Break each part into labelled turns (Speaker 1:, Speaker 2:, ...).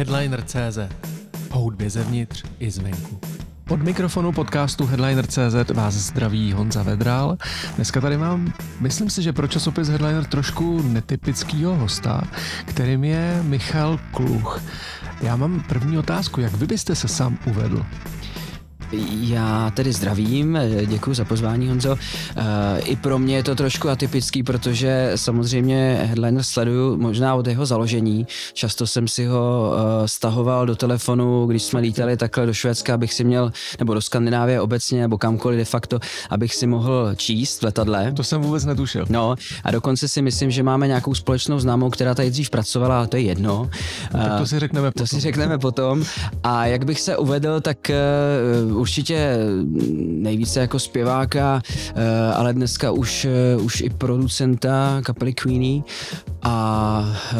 Speaker 1: Headliner.cz O hudbě zevnitř i zvenku. Od mikrofonu podcastu Headliner.cz vás zdraví Honza Vedral. Dneska tady mám, myslím si, že pro časopis Headliner trošku netypického hosta, kterým je Michal Kluch. Já mám první otázku, jak vy byste se sám uvedl?
Speaker 2: Já tedy zdravím, děkuji za pozvání Honzo. Eh, I pro mě je to trošku atypický, protože samozřejmě Headliner sleduju možná od jeho založení. Často jsem si ho eh, stahoval do telefonu, když jsme lítali takhle do Švédska, abych si měl, nebo do Skandinávie obecně, nebo kamkoliv de facto, abych si mohl číst v letadle.
Speaker 1: To jsem vůbec netušil.
Speaker 2: No a dokonce si myslím, že máme nějakou společnou známou, která tady dřív pracovala, ale to je jedno.
Speaker 1: No, tak to si řekneme
Speaker 2: potom.
Speaker 1: To
Speaker 2: si řekneme potom. A jak bych se uvedl, tak určitě nejvíce jako zpěváka, eh, ale dneska už, eh, už i producenta kapely Queenie a eh,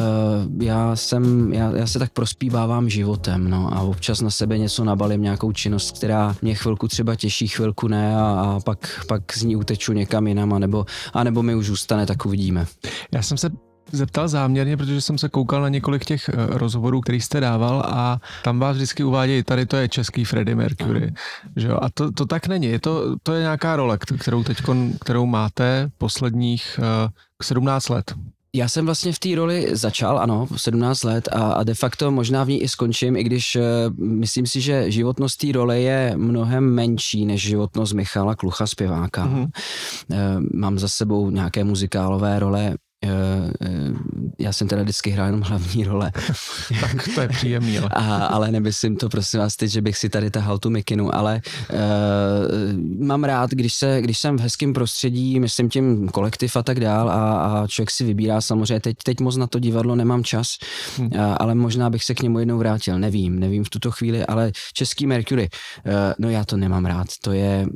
Speaker 2: já jsem, já, já se tak prospívávám životem, no a občas na sebe něco nabalím, nějakou činnost, která mě chvilku třeba těší, chvilku ne a, a pak, pak z ní uteču někam jinam, anebo, anebo mi už zůstane, tak uvidíme.
Speaker 1: Já jsem se zeptal záměrně, protože jsem se koukal na několik těch eh, rozhovorů, který jste dával a tam vás vždycky uvádějí, tady to je český Freddie Mercury. Že jo? A to, to tak není. Je to, to je nějaká role, kterou teď, kterou máte posledních uh, eh, 17 let.
Speaker 2: Já jsem vlastně v té roli začal, ano, 17 let a, a de facto možná v ní i skončím, i když uh, myslím si, že životnost té role je mnohem menší než životnost Michala Klucha zpěváka. Mm-hmm. Uh, mám za sebou nějaké muzikálové role já jsem teda vždycky hrál jenom hlavní role.
Speaker 1: tak to je příjemný. Ale,
Speaker 2: A, ale nemyslím to prosím vás teď, že bych si tady tahal tu mikinu, ale uh, mám rád, když, se, když jsem v hezkém prostředí, myslím tím kolektiv a tak dál a, a člověk si vybírá samozřejmě, teď, teď moc na to divadlo nemám čas, hmm. uh, ale možná bych se k němu jednou vrátil, nevím, nevím v tuto chvíli, ale Český Mercury, uh, no já to nemám rád, to je,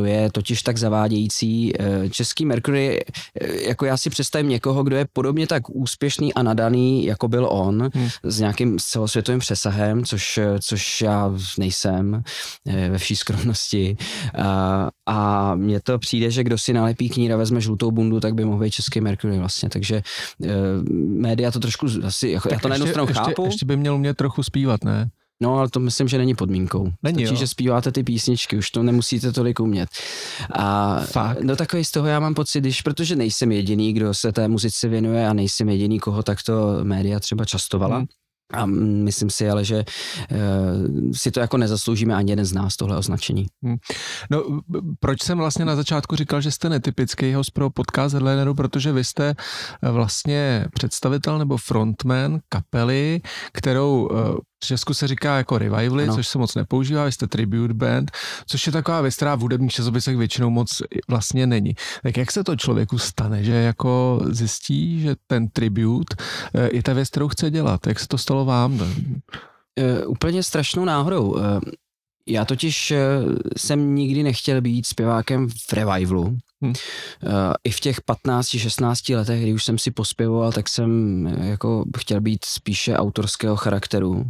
Speaker 2: to je totiž tak zavádějící. Eh, Český Mercury, eh, jako já si představím někoho, kdo je podobně tak úspěšný a nadaný, jako byl on, hmm. s nějakým celosvětovým přesahem, což, což já nejsem eh, ve vší skromnosti. A, a mně to přijde, že kdo si nalepí kníra, vezme žlutou bundu, tak by mohl být Český Mercury vlastně. Takže média to trošku asi, jako, já to na jednu stranu chápu.
Speaker 1: Ještě by měl mě trochu zpívat, ne?
Speaker 2: No, ale to myslím, že není podmínkou. Není, Stačí, jo. že zpíváte ty písničky, už to nemusíte tolik umět. A
Speaker 1: Fakt?
Speaker 2: no takový z toho já mám pocit, když, protože nejsem jediný, kdo se té muzice věnuje a nejsem jediný, koho takto média třeba častovala. Hmm. A myslím si ale, že uh, si to jako nezasloužíme ani jeden z nás, tohle označení. Hmm.
Speaker 1: No, proč jsem vlastně na začátku říkal, že jste netypický host pro podcast Headlineru, protože vy jste eh, vlastně představitel nebo frontman kapely, kterou uh, v Česku se říká jako revivaly, ano. což se moc nepoužívá, vy jste tribute band, což je taková věc, která v hudebních časopisech většinou moc vlastně není. Tak jak se to člověku stane, že jako zjistí, že ten tribute je ta věc, kterou chce dělat? Jak se to stalo vám? Uh,
Speaker 2: úplně strašnou náhodou. Uh, já totiž jsem nikdy nechtěl být zpěvákem v revivalu. Hmm. I v těch 15-16 letech, kdy už jsem si pospěvoval, tak jsem jako chtěl být spíše autorského charakteru.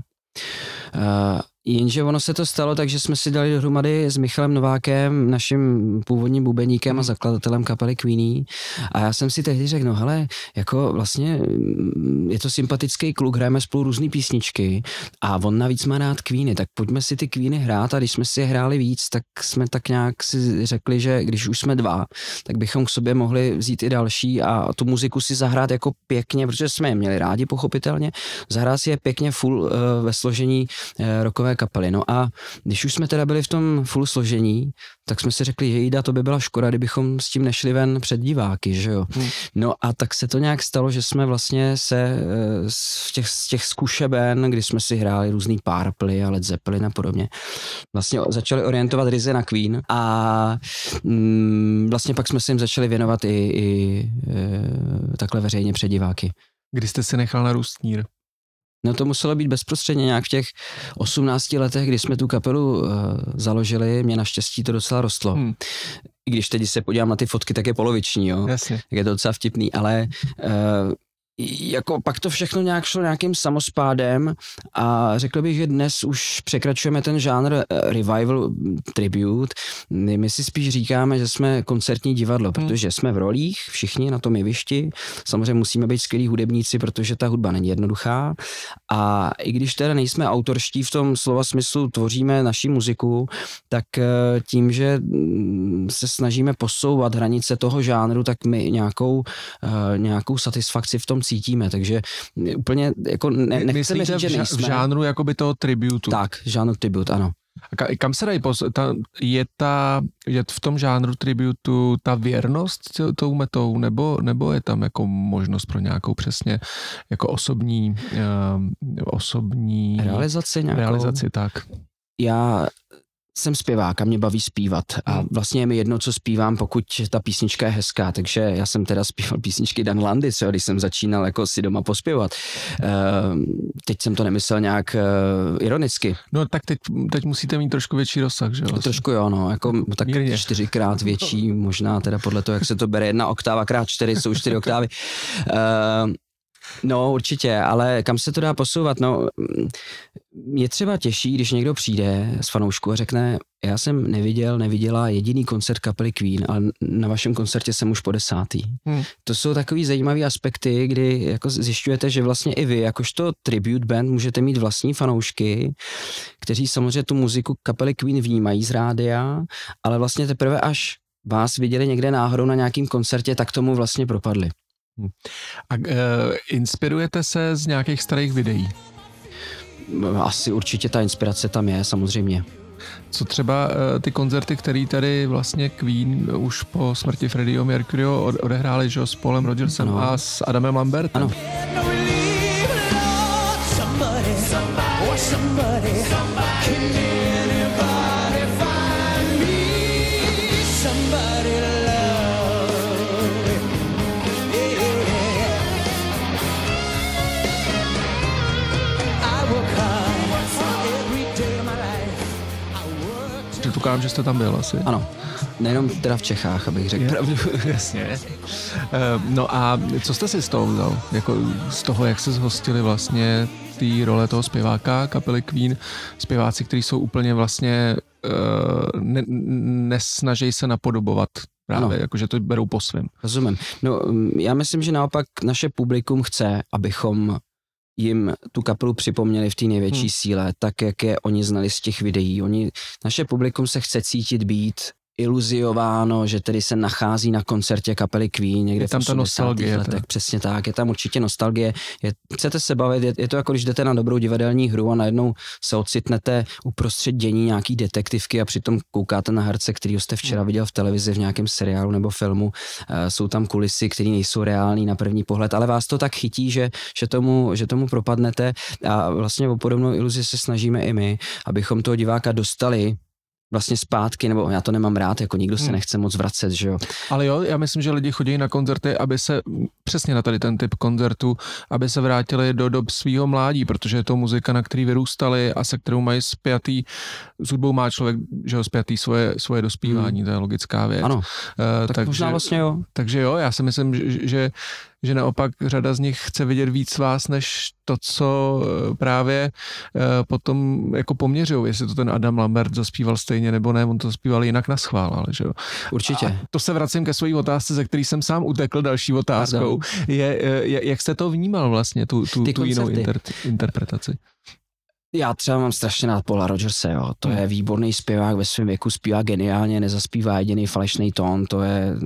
Speaker 2: Uh, Jenže ono se to stalo tak, že jsme si dali dohromady s Michalem Novákem, naším původním bubeníkem a zakladatelem kapely Queenie. A já jsem si tehdy řekl, no hele, jako vlastně mm, je to sympatický kluk, hrajeme spolu různé písničky a on navíc má rád Queeny, tak pojďme si ty Queeny hrát a když jsme si je hráli víc, tak jsme tak nějak si řekli, že když už jsme dva, tak bychom k sobě mohli vzít i další a tu muziku si zahrát jako pěkně, protože jsme je měli rádi pochopitelně, zahrát si je pěkně full uh, ve složení uh, rokové kapely. No a když už jsme teda byli v tom full složení, tak jsme si řekli, že jída to by byla škoda, kdybychom s tím nešli ven před diváky, že jo. Hmm. No a tak se to nějak stalo, že jsme vlastně se eh, z těch, z těch zkušeben, kdy jsme si hráli různý Purple a Led Zeppelin a podobně, vlastně začali orientovat ryze na Queen a mm, vlastně pak jsme se jim začali věnovat i, i e, takhle veřejně před diváky.
Speaker 1: Kdy jste si nechal narůst knír?
Speaker 2: No to muselo být bezprostředně nějak v těch 18 letech, kdy jsme tu kapelu uh, založili, mě naštěstí to docela rostlo. Hmm. I když teď se podívám na ty fotky, tak je poloviční, jo.
Speaker 1: Jasně.
Speaker 2: Tak je to docela vtipný, ale uh, jako pak to všechno nějak šlo nějakým samospádem a řekl bych, že dnes už překračujeme ten žánr uh, revival tribute. My si spíš říkáme, že jsme koncertní divadlo, hmm. protože jsme v rolích, všichni na tom jevišti. Samozřejmě musíme být skvělí hudebníci, protože ta hudba není jednoduchá. A i když teda nejsme autorští v tom slova smyslu, tvoříme naši muziku, tak uh, tím, že mm, se snažíme posouvat hranice toho žánru, tak my nějakou, uh, nějakou satisfakci v tom cítíme, takže úplně jako ne, nechceme říct, že nejsme.
Speaker 1: v žánru jakoby toho tributu.
Speaker 2: Tak, žánru tribut, ano.
Speaker 1: A kam se dají pos... ta, je, ta, je v tom žánru tributu ta věrnost tou metou, nebo, nebo je tam jako možnost pro nějakou přesně jako osobní, uh, osobní
Speaker 2: realizaci nějakou?
Speaker 1: Realizaci, tak.
Speaker 2: Já jsem zpěvák a mě baví zpívat a hmm. vlastně je mi jedno, co zpívám, pokud ta písnička je hezká, takže já jsem teda zpíval písničky Dan Landy, co, když jsem začínal jako si doma pospěvat. Uh, teď jsem to nemyslel nějak uh, ironicky.
Speaker 1: No tak teď, teď musíte mít trošku větší rozsah, že vlastně.
Speaker 2: Trošku jo, no, jako tak Mírně. čtyřikrát větší, možná teda podle toho, jak se to bere, jedna oktáva krát čtyři, jsou čtyři oktávy. Uh, No určitě, ale kam se to dá posouvat? No, mě třeba těší, když někdo přijde z fanoušku a řekne, já jsem neviděl, neviděla jediný koncert kapely Queen, ale na vašem koncertě jsem už po desátý. Hmm. To jsou takový zajímavé aspekty, kdy jako zjišťujete, že vlastně i vy, jakožto tribute band, můžete mít vlastní fanoušky, kteří samozřejmě tu muziku kapely Queen vnímají z rádia, ale vlastně teprve až vás viděli někde náhodou na nějakém koncertě, tak tomu vlastně propadli.
Speaker 1: Hmm. A uh, inspirujete se z nějakých starých videí?
Speaker 2: Asi určitě ta inspirace tam je, samozřejmě.
Speaker 1: Co třeba uh, ty koncerty, které tady vlastně Queen už po smrti Freddieho Mercuryho odehráli že, s Paulem Rogersem ano. a s Adamem Lambertem?
Speaker 2: Ano. Somebody, somebody, somebody.
Speaker 1: Předpokládám, že jste tam byl asi.
Speaker 2: Ano, nejenom teda v Čechách, abych řekl je, pravdu.
Speaker 1: Jasně. Eh, no a co jste si z toho vzal? Jako z toho, jak se zhostili vlastně té role toho zpěváka kapely Queen, zpěváci, kteří jsou úplně vlastně uh, ne, nesnaží se napodobovat právě, jakože to berou po svém.
Speaker 2: Rozumím. No, mm, já myslím, že naopak naše publikum chce, abychom jim tu kapelu připomněli v té největší hmm. síle, tak jak je oni znali z těch videí. Oni, naše publikum se chce cítit být iluziováno, že tedy se nachází na koncertě kapely Queen někde
Speaker 1: je tam
Speaker 2: v
Speaker 1: ta nostalgie.
Speaker 2: Letech. Přesně tak, je tam určitě nostalgie. Je, chcete se bavit, je, je to jako když jdete na dobrou divadelní hru a najednou se ocitnete uprostřed dění nějaký detektivky a přitom koukáte na herce, který jste včera hmm. viděl v televizi v nějakém seriálu nebo filmu. Uh, jsou tam kulisy, které nejsou reální na první pohled, ale vás to tak chytí, že, že, tomu, že tomu propadnete a vlastně o podobnou iluzi se snažíme i my, abychom toho diváka dostali vlastně zpátky, nebo já to nemám rád, jako nikdo se hmm. nechce moc vracet, že jo.
Speaker 1: Ale jo, já myslím, že lidi chodí na koncerty, aby se, přesně na tady ten typ koncertu, aby se vrátili do dob svého mládí, protože je to muzika, na který vyrůstali a se kterou mají spjatý, s hudbou má člověk, že ho spjatý svoje, svoje dospívání, hmm. to je logická věc.
Speaker 2: Ano, uh, tak takže, možná vlastně jo.
Speaker 1: Takže jo, já si myslím, že, že že naopak řada z nich chce vidět víc vás, než to, co eh, právě eh, potom jako poměřují, jestli to ten Adam Lambert zaspíval stejně nebo ne, on to zaspíval jinak na schvál, ale že jo.
Speaker 2: Určitě. A
Speaker 1: to se vracím ke své otázce, ze který jsem sám utekl další otázkou. Je, eh, je, jak jste to vnímal vlastně, tu, tu, tu jinou inter, interpretaci?
Speaker 2: Já třeba mám strašně rád Paula Rogerse, jo. To hmm. je výborný zpěvák ve svém věku, zpívá geniálně, nezaspívá jediný falešný tón, to je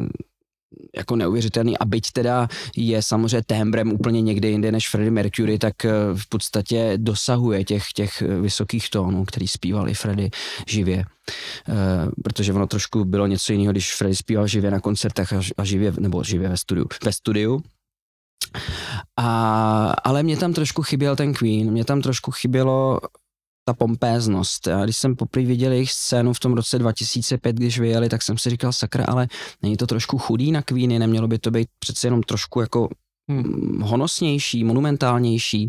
Speaker 2: jako neuvěřitelný a byť teda je samozřejmě témbrem úplně někde jinde než Freddie Mercury, tak eh, v podstatě dosahuje těch, těch vysokých tónů, který zpívali Freddie živě. Uh, protože ono trošku bylo něco jiného, když Freddie zpíval živě na koncertech a, a živě, nebo živě ve studiu. Ve studiu. A, ale mě tam trošku chyběl ten Queen, mě tam trošku chybělo ta pompéznost. Já když jsem poprvé viděl jejich scénu v tom roce 2005, když vyjeli, tak jsem si říkal, sakra, ale není to trošku chudý na Queeny, nemělo by to být přece jenom trošku jako hmm. honosnější, monumentálnější.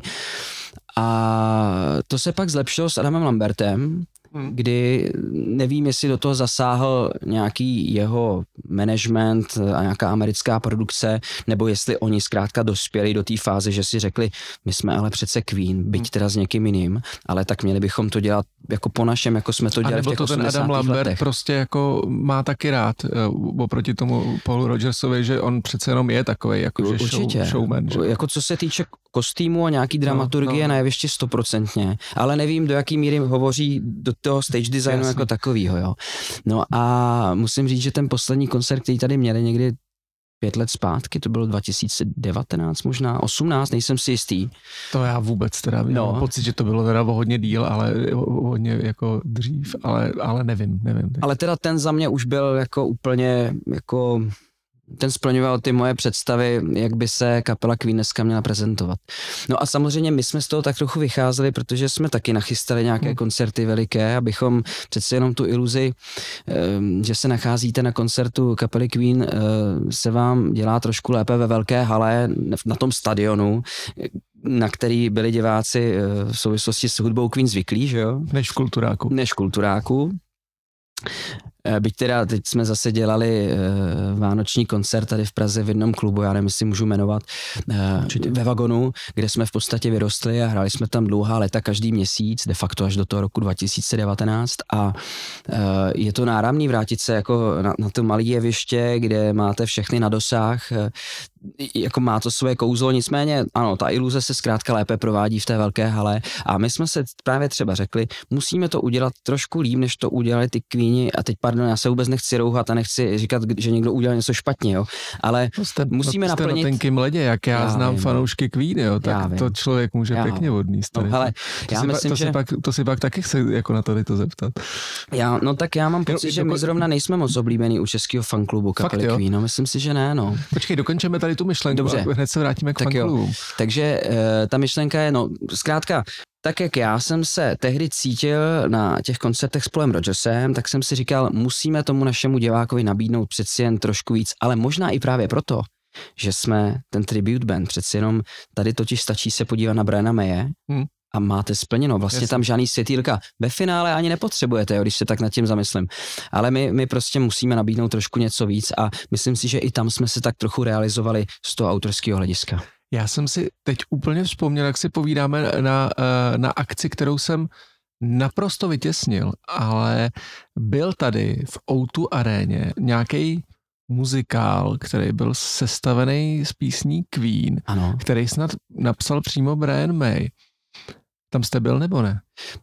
Speaker 2: A to se pak zlepšilo s Adamem Lambertem, hmm. kdy nevím, jestli do toho zasáhl nějaký jeho management a nějaká americká produkce, nebo jestli oni zkrátka dospěli do té fáze, že si řekli, my jsme ale přece Queen, byť hmm. teda s někým jiným, ale tak měli bychom to dělat jako po našem, jako jsme to dělali v těch to ten Adam Lambert letech.
Speaker 1: prostě jako má taky rád uh, oproti tomu Paulu Rogersovi, že on přece jenom je takový jako že Určitě. Show, showman. Že?
Speaker 2: Jako co se týče kostýmu a nějaký dramaturgie no, no. na jevišti stoprocentně, ale nevím, do jaký míry hovoří do toho stage designu Jasný. jako takovýho, jo. No a musím říct, že ten poslední koncert, který tady měli někdy pět let zpátky, to bylo 2019 možná, 18, nejsem si jistý.
Speaker 1: To já vůbec teda no. mám pocit, že to bylo teda hodně díl, ale hodně jako dřív, ale, ale nevím, nevím.
Speaker 2: Ale teda ten za mě už byl jako úplně jako ten splňoval ty moje představy, jak by se kapela Queen dneska měla prezentovat. No a samozřejmě my jsme z toho tak trochu vycházeli, protože jsme taky nachystali nějaké hmm. koncerty veliké, abychom přece jenom tu iluzi, ehm, že se nacházíte na koncertu kapely Queen, eh, se vám dělá trošku lépe ve velké hale na tom stadionu, na který byli diváci eh, v souvislosti s hudbou Queen zvyklí, že jo?
Speaker 1: Než v kulturáku.
Speaker 2: Než v kulturáku. Eh, byť teda teď jsme zase dělali uh, vánoční koncert tady v Praze v jednom klubu, já nevím, jestli můžu jmenovat, uh, ve Vagonu, kde jsme v podstatě vyrostli a hráli jsme tam dlouhá léta každý měsíc, de facto až do toho roku 2019 a je to náramný vrátit se jako na, na to malé jeviště, kde máte všechny na dosah, jako má to svoje kouzlo, nicméně ano, ta iluze se zkrátka lépe provádí v té velké hale a my jsme se právě třeba řekli, musíme to udělat trošku líp, než to udělali ty kvíni a teď pardon, já se vůbec nechci rouhat a nechci říkat, že někdo udělal něco špatně, jo, ale no jste, musíme
Speaker 1: jste
Speaker 2: naplnit...
Speaker 1: na tenkým ledě, jak já, já znám vím. fanoušky kvíny, jo, tak to člověk může já pěkně odníst. No, hele, to, já si myslím, pa, to, že... si pak, to si pak taky chci jako na tady to zeptat.
Speaker 2: Já, no tak já mám pocit, jo, že my zrovna nejsme moc oblíbený u českého fanklubu kapely Queen, no, myslím si, že ne, no.
Speaker 1: Počkej, dokončeme tady tu myšlenku Dobře. a hned se vrátíme k tak jo.
Speaker 2: Takže uh, ta myšlenka je, no zkrátka, tak jak já jsem se tehdy cítil na těch koncertech s Polem Rogersem, tak jsem si říkal, musíme tomu našemu divákovi nabídnout přeci jen trošku víc, ale možná i právě proto, že jsme ten tribute band, přeci jenom tady totiž stačí se podívat na Briana Maye hmm. A máte splněno. Vlastně Jasně. tam žádný světýlka ve finále ani nepotřebujete, jo, když se tak nad tím zamyslím. Ale my, my prostě musíme nabídnout trošku něco víc a myslím si, že i tam jsme se tak trochu realizovali z toho autorského hlediska.
Speaker 1: Já jsem si teď úplně vzpomněl, jak si povídáme na, eh, na akci, kterou jsem naprosto vytěsnil, ale byl tady v O2 aréně nějaký muzikál, který byl sestavený z písní Queen, ano. který snad napsal přímo Brian May. Tam jste byl nebo ne?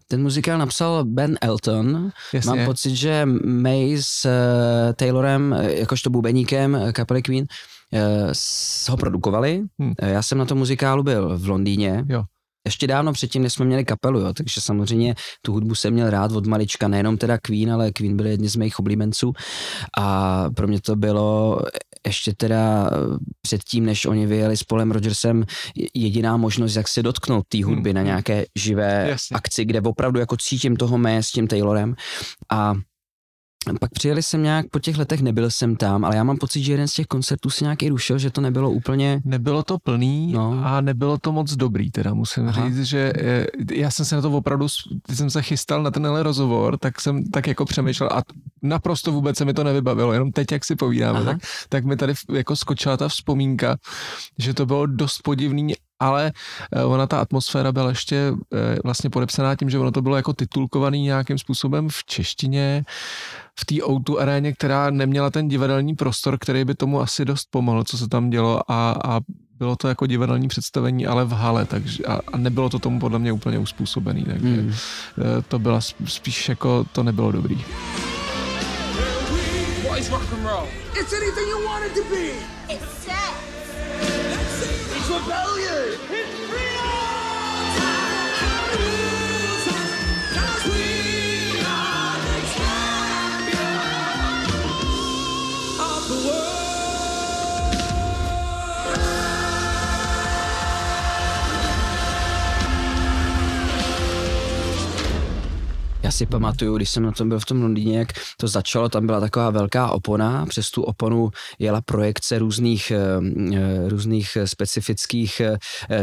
Speaker 2: Ten muzikál napsal Ben Elton. Jasně. Mám pocit, že May s uh, Taylorem, eh, jakožto bubeníkem kapely Queen, uh, ho produkovali. Hmm. Já jsem na tom muzikálu byl v Londýně. Jo ještě dávno předtím, než jsme měli kapelu, jo, takže samozřejmě tu hudbu jsem měl rád od malička, nejenom teda Queen, ale Queen byli jedni z mých oblíbenců a pro mě to bylo ještě teda předtím, než oni vyjeli s Polem Rogersem, jediná možnost, jak se dotknout té hudby hmm. na nějaké živé Jasně. akci, kde opravdu jako cítím toho mé s tím Taylorem a pak přijeli jsem nějak po těch letech, nebyl jsem tam, ale já mám pocit, že jeden z těch koncertů se nějaký rušil, že to nebylo úplně...
Speaker 1: Nebylo to plný no. a nebylo to moc dobrý, teda musím Aha. říct, že eh, já jsem se na to opravdu, když jsem se chystal na tenhle rozhovor, tak jsem tak jako přemýšlel a naprosto vůbec se mi to nevybavilo, jenom teď, jak si povídáme, tak, tak mi tady jako skočila ta vzpomínka, že to bylo dost podivný ale eh, ona ta atmosféra byla ještě eh, vlastně podepsaná tím, že ono to bylo jako titulkovaný nějakým způsobem v češtině, v té O2 aréně, která neměla ten divadelní prostor, který by tomu asi dost pomohl, co se tam dělo a, a bylo to jako divadelní představení, ale v hale, takže a, a nebylo to tomu podle mě úplně uspůsobený, takže mm. to byla spíš jako, to nebylo dobrý. It's anything you want it to be. It's sex. It's rebellion. It's
Speaker 2: si pamatuju, když jsem na tom byl v tom Londýně, jak to začalo, tam byla taková velká opona, přes tu oponu jela projekce různých, eh, eh, různých specifických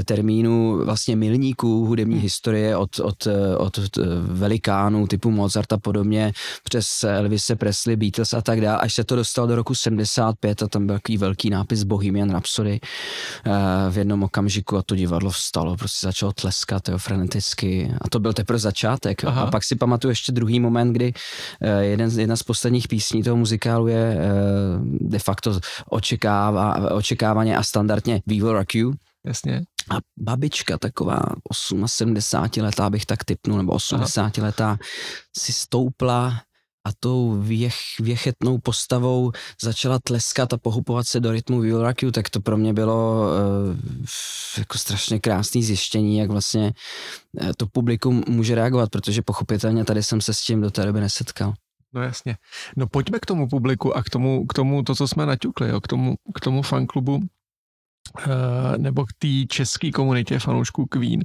Speaker 2: termínů, vlastně milníků hudební hmm. historie od, od, od velikánů typu Mozart a podobně, přes Elvise Presley, Beatles a tak dále, až se to dostalo do roku 75 a tam byl takový velký nápis Bohemian Rhapsody v jednom okamžiku a to divadlo vstalo, prostě začalo tleskat jo, freneticky a to byl teprve začátek. Aha. A pak si pamatuju ještě druhý moment, kdy uh, jeden, jedna z posledních písní toho muzikálu je uh, de facto očekává, očekávaně a standardně We Will Rock You.
Speaker 1: Jasně.
Speaker 2: A babička taková 78 letá bych tak typnul, nebo 80 Aha. letá si stoupla a tou věch, věchetnou postavou začala tleskat a pohupovat se do rytmu Will tak to pro mě bylo uh, jako strašně krásný zjištění, jak vlastně uh, to publikum může reagovat, protože pochopitelně tady jsem se s tím do té doby nesetkal.
Speaker 1: No jasně. No pojďme k tomu publiku a k tomu, k tomu to, co jsme naťukli, jo, k tomu, k tomu fanklubu Eh, nebo k té české komunitě fanoušků Queen.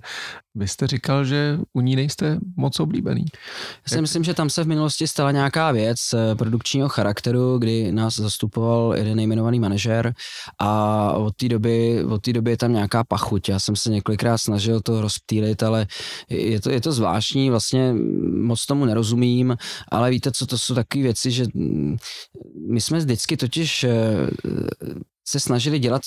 Speaker 1: Vy jste říkal, že u ní nejste moc oblíbený.
Speaker 2: Já si Jak... myslím, že tam se v minulosti stala nějaká věc eh, produkčního charakteru, kdy nás zastupoval jeden nejmenovaný manažer a od té doby, od té doby je tam nějaká pachuť. Já jsem se několikrát snažil to rozptýlit, ale je to, je to zvláštní, vlastně moc tomu nerozumím, ale víte, co to jsou takové věci, že mm, my jsme vždycky totiž eh, se snažili dělat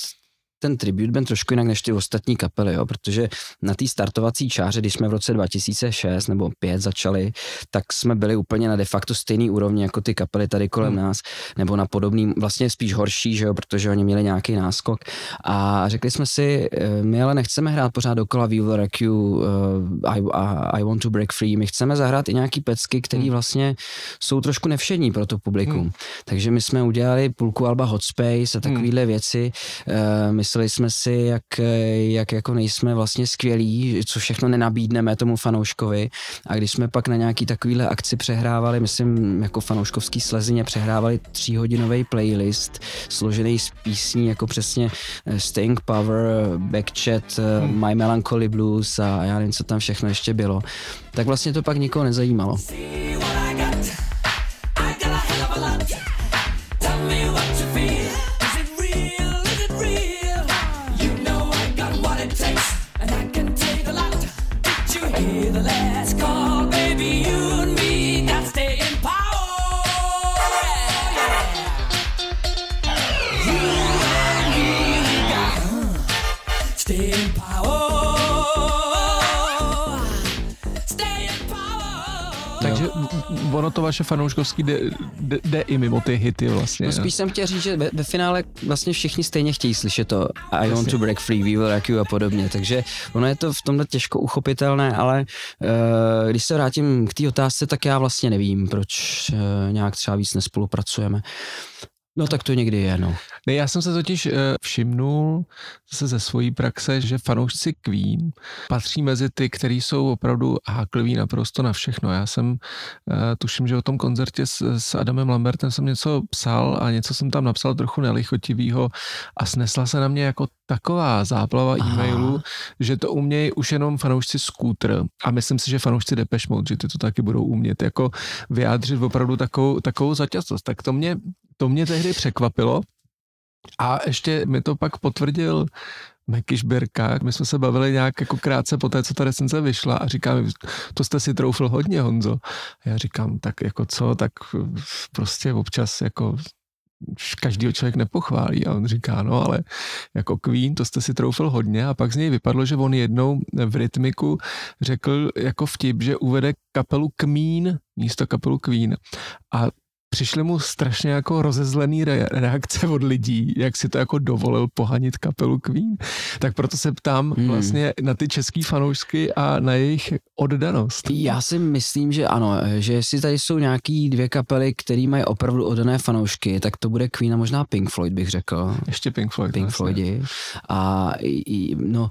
Speaker 2: ten tribute band trošku jinak než ty ostatní kapely, jo, protože na té startovací čáře, když jsme v roce 2006 nebo 5 začali, tak jsme byli úplně na de facto stejný úrovni jako ty kapely tady kolem hmm. nás, nebo na podobný, vlastně spíš horší, že jo, protože oni měli nějaký náskok a řekli jsme si, eh, my ale nechceme hrát pořád dokola We Will Wreck You, I, I, I Want to Break Free, my chceme zahrát i nějaký pecky, které hmm. vlastně jsou trošku nevšední pro to publikum. Hmm. Takže my jsme udělali půlku alba Hot Space a takovéhle hmm. věci. Uh, my mysleli jsme si, jak, jak jako nejsme vlastně skvělí, co všechno nenabídneme tomu fanouškovi. A když jsme pak na nějaký takovýhle akci přehrávali, myslím jako fanouškovský slezině, přehrávali tříhodinový playlist složený z písní jako přesně eh, Staying Power, Backchat, eh, hmm. My Melancholy Blues a já nevím, co tam všechno ještě bylo, tak vlastně to pak nikoho nezajímalo. Tell
Speaker 1: ono to vaše fanouškovský jde, jde, jde i mimo ty hity vlastně.
Speaker 2: No spíš jsem chtěl říct, že ve, ve finále vlastně všichni stejně chtějí slyšet to I Jasně. want to break free, we will rock you a podobně, takže ono je to v tomhle těžko uchopitelné, ale uh, když se vrátím k té otázce, tak já vlastně nevím, proč uh, nějak třeba víc nespolupracujeme. No tak to někdy je, no.
Speaker 1: Ne, já jsem se totiž uh, všimnul zase ze svojí praxe, že fanoušci Queen patří mezi ty, kteří jsou opravdu hákliví naprosto na všechno. Já jsem, uh, tuším, že o tom koncertě s, s Adamem Lambertem jsem něco psal a něco jsem tam napsal trochu nelichotivýho a snesla se na mě jako taková záplava e-mailů, že to umějí už jenom fanoušci Scooter a myslím si, že fanoušci Depeche Mode, že ty to taky budou umět jako vyjádřit opravdu takovou, takovou zaťastost. Tak to mě, to mě tehdy překvapilo a ještě mi to pak potvrdil Meky Šbirka, my jsme se bavili nějak jako krátce po té, co ta recenze vyšla a říkám, to jste si troufl hodně, Honzo. A já říkám, tak jako co, tak prostě občas jako každýho člověk nepochválí. A on říká, no ale jako Queen, to jste si troufl hodně. A pak z něj vypadlo, že on jednou v rytmiku řekl jako vtip, že uvede kapelu Queen místo kapelu Queen. A přišly mu strašně jako rozezlený reakce od lidí, jak si to jako dovolil pohanit kapelu Queen. Tak proto se ptám hmm. vlastně na ty český fanoušky a na jejich oddanost.
Speaker 2: Já si myslím, že ano, že jestli tady jsou nějaký dvě kapely, které mají opravdu oddané fanoušky, tak to bude Queen a možná Pink Floyd bych řekl.
Speaker 1: Ještě Pink Floyd.
Speaker 2: Pink vlastně. Floydi. A no,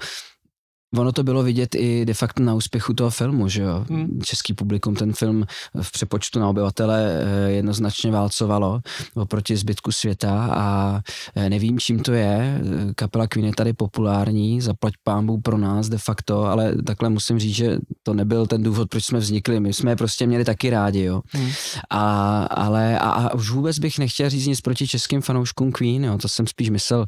Speaker 2: Ono to bylo vidět i de facto na úspěchu toho filmu, že jo. Hmm. Český publikum ten film v přepočtu na obyvatele eh, jednoznačně válcovalo oproti zbytku světa a eh, nevím, čím to je. Kapela Queen je tady populární, zaplať pámbu pro nás de facto, ale takhle musím říct, že to nebyl ten důvod, proč jsme vznikli. My jsme je prostě měli taky rádi, jo. Hmm. A, ale a, a už vůbec bych nechtěl říct nic proti českým fanouškům Queen, jo. To jsem spíš myslel uh,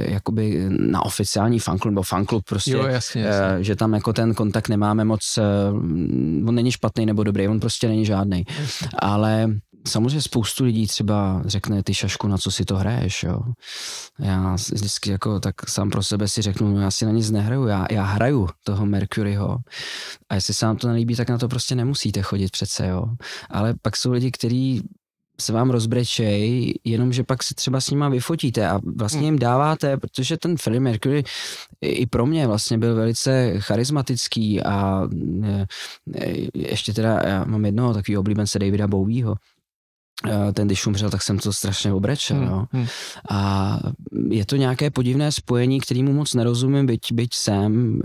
Speaker 2: jakoby na oficiální fanklub nebo fanklub prostě.
Speaker 1: Jo, jasně, jasně.
Speaker 2: že tam jako ten kontakt nemáme moc, on není špatný nebo dobrý, on prostě není žádný. Ale samozřejmě spoustu lidí třeba řekne, ty šašku, na co si to hraješ, jo. Já vždycky jako tak sám pro sebe si řeknu, no já si na nic nehraju, já, já hraju toho Mercuryho a jestli se vám to nelíbí, tak na to prostě nemusíte chodit přece, jo. Ale pak jsou lidi, kteří se vám rozbrečej, jenomže pak se třeba s nima vyfotíte a vlastně hmm. jim dáváte, protože ten Freddie Mercury i pro mě vlastně byl velice charismatický a e, e, ještě teda já mám jednoho takového oblíbence Davida Bowieho, Eh, ten, když umřel, tak jsem to strašně obrečel. Hmm, no. A je to nějaké podivné spojení, kterýmu moc nerozumím, byť, byť jsem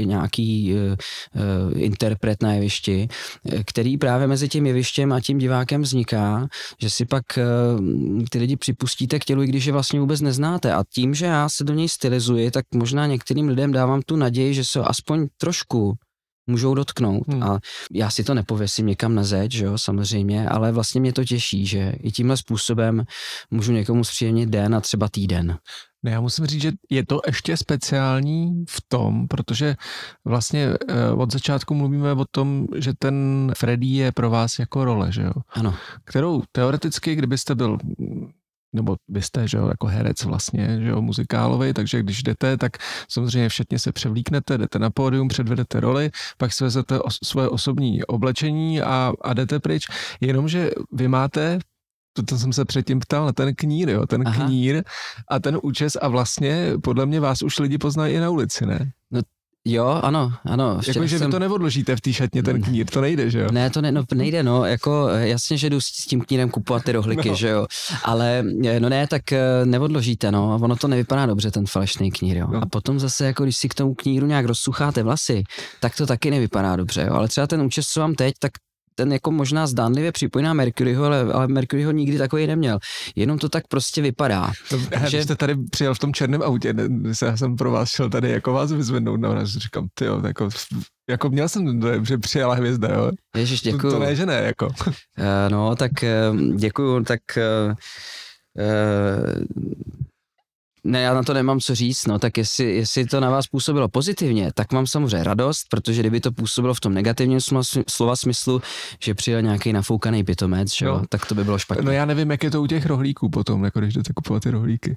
Speaker 2: nějaký uh, interpret na jevišti, který právě mezi tím jevištěm a tím divákem vzniká, že si pak uh, ty lidi připustíte k tělu, i když je vlastně vůbec neznáte. A tím, že já se do něj stylizuji, tak možná některým lidem dávám tu naději, že se aspoň trošku můžou dotknout. Hmm. A já si to nepověsím někam na zeď, že jo, samozřejmě, ale vlastně mě to těší, že i tímhle způsobem můžu někomu zpříjemnit den a třeba týden.
Speaker 1: Ne, já musím říct, že je to ještě speciální v tom, protože vlastně eh, od začátku mluvíme o tom, že ten Freddy je pro vás jako role, že jo?
Speaker 2: Ano.
Speaker 1: Kterou teoreticky, kdybyste byl nebo vy jste, že jo, jako herec vlastně, že jo, muzikálový, takže když jdete, tak samozřejmě všetně se převlíknete, jdete na pódium, předvedete roli, pak si vezete os- svoje osobní oblečení a, a jdete pryč. Jenomže vy máte to, to jsem se předtím ptal na ten knír, jo, ten Aha. knír a ten účes a vlastně podle mě vás už lidi poznají i na ulici, ne?
Speaker 2: No Jo, ano, ano.
Speaker 1: Jako, že jsem... vy to neodložíte v té šatně, ten knír, to nejde, že jo?
Speaker 2: Ne, to ne, no, nejde, no, jako jasně, že jdu s tím knírem kupovat ty rohliky, no. že jo, ale no ne, tak eh, neodložíte, no, ono to nevypadá dobře, ten falešný knír, jo. No. A potom zase, jako když si k tomu kníru nějak rozsucháte vlasy, tak to taky nevypadá dobře, jo, ale třeba ten účes, co mám teď, tak ten jako možná zdánlivě připojená Mercuryho, ale, ale Mercuryho nikdy takový neměl. Jenom to tak prostě vypadá.
Speaker 1: To, že... jste tady přijel v tom černém autě, já jsem pro vás šel tady jako vás vyzvednout, no, říkám, ty jo, jako, jako měl jsem dojem, že přijela hvězda, jo.
Speaker 2: Ježiš, děkuju.
Speaker 1: To, to ne, že ne, jako. Uh,
Speaker 2: no, tak uh, děkuju, tak uh, uh, ne, já na to nemám co říct, no, tak jestli, jestli to na vás působilo pozitivně, tak mám samozřejmě radost, protože kdyby to působilo v tom negativním slova smyslu, že přijel nějaký nafoukaný pitomec, že jo, tak to by bylo špatně.
Speaker 1: No já nevím, jak je to u těch rohlíků potom, jako když jdete kupovat ty rohlíky.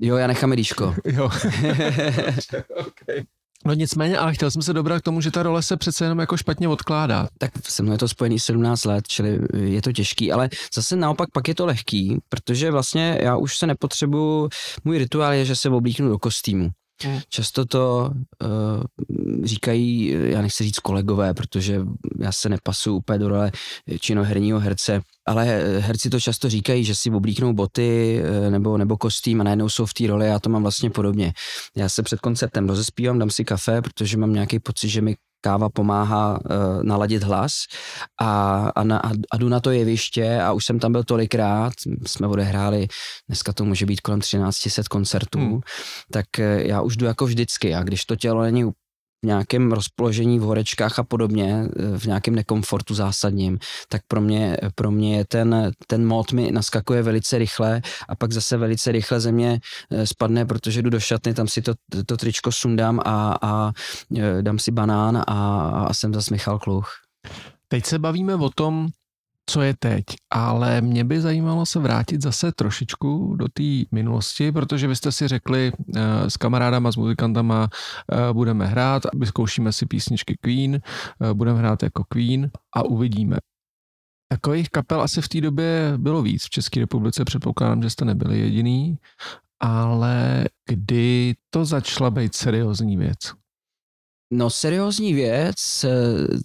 Speaker 2: Jo, já nechám líško.
Speaker 1: jo. okay. No nicméně, ale chtěl jsem se dobrat k tomu, že ta role se přece jenom jako špatně odkládá.
Speaker 2: Tak se mnou je to spojený 17 let, čili je to těžký, ale zase naopak pak je to lehký, protože vlastně já už se nepotřebuju, můj rituál je, že se oblíknu do kostýmu. Hmm. Často to uh, říkají, já nechci říct kolegové, protože já se nepasu úplně do role činoherního herce, ale herci to často říkají, že si oblíknou boty eh, nebo, nebo kostým a najednou jsou v té roli, já to mám vlastně podobně. Já se před koncertem rozespívám, dám si kafe, protože mám nějaký pocit, že mi káva pomáhá uh, naladit hlas a, a, na, a jdu na to jeviště a už jsem tam byl tolikrát, jsme odehráli, dneska to může být kolem 1300 koncertů, hmm. tak uh, já už jdu jako vždycky a když to tělo není v nějakém rozpoložení v horečkách a podobně, v nějakém nekomfortu zásadním, tak pro mě, pro mě je ten, ten mod mi naskakuje velice rychle a pak zase velice rychle ze mě eh, spadne, protože jdu do šatny, tam si to, to tričko sundám a, a eh, dám si banán a, a jsem zase Michal Kluch.
Speaker 1: Teď se bavíme o tom, co je teď, ale mě by zajímalo se vrátit zase trošičku do té minulosti, protože vy jste si řekli uh, s kamarádama, s muzikantama uh, budeme hrát, vyzkoušíme si písničky Queen, uh, budeme hrát jako Queen a uvidíme. Takových kapel asi v té době bylo víc. V České republice předpokládám, že jste nebyli jediný, ale kdy to začala být seriózní věc?
Speaker 2: No seriózní věc, eh,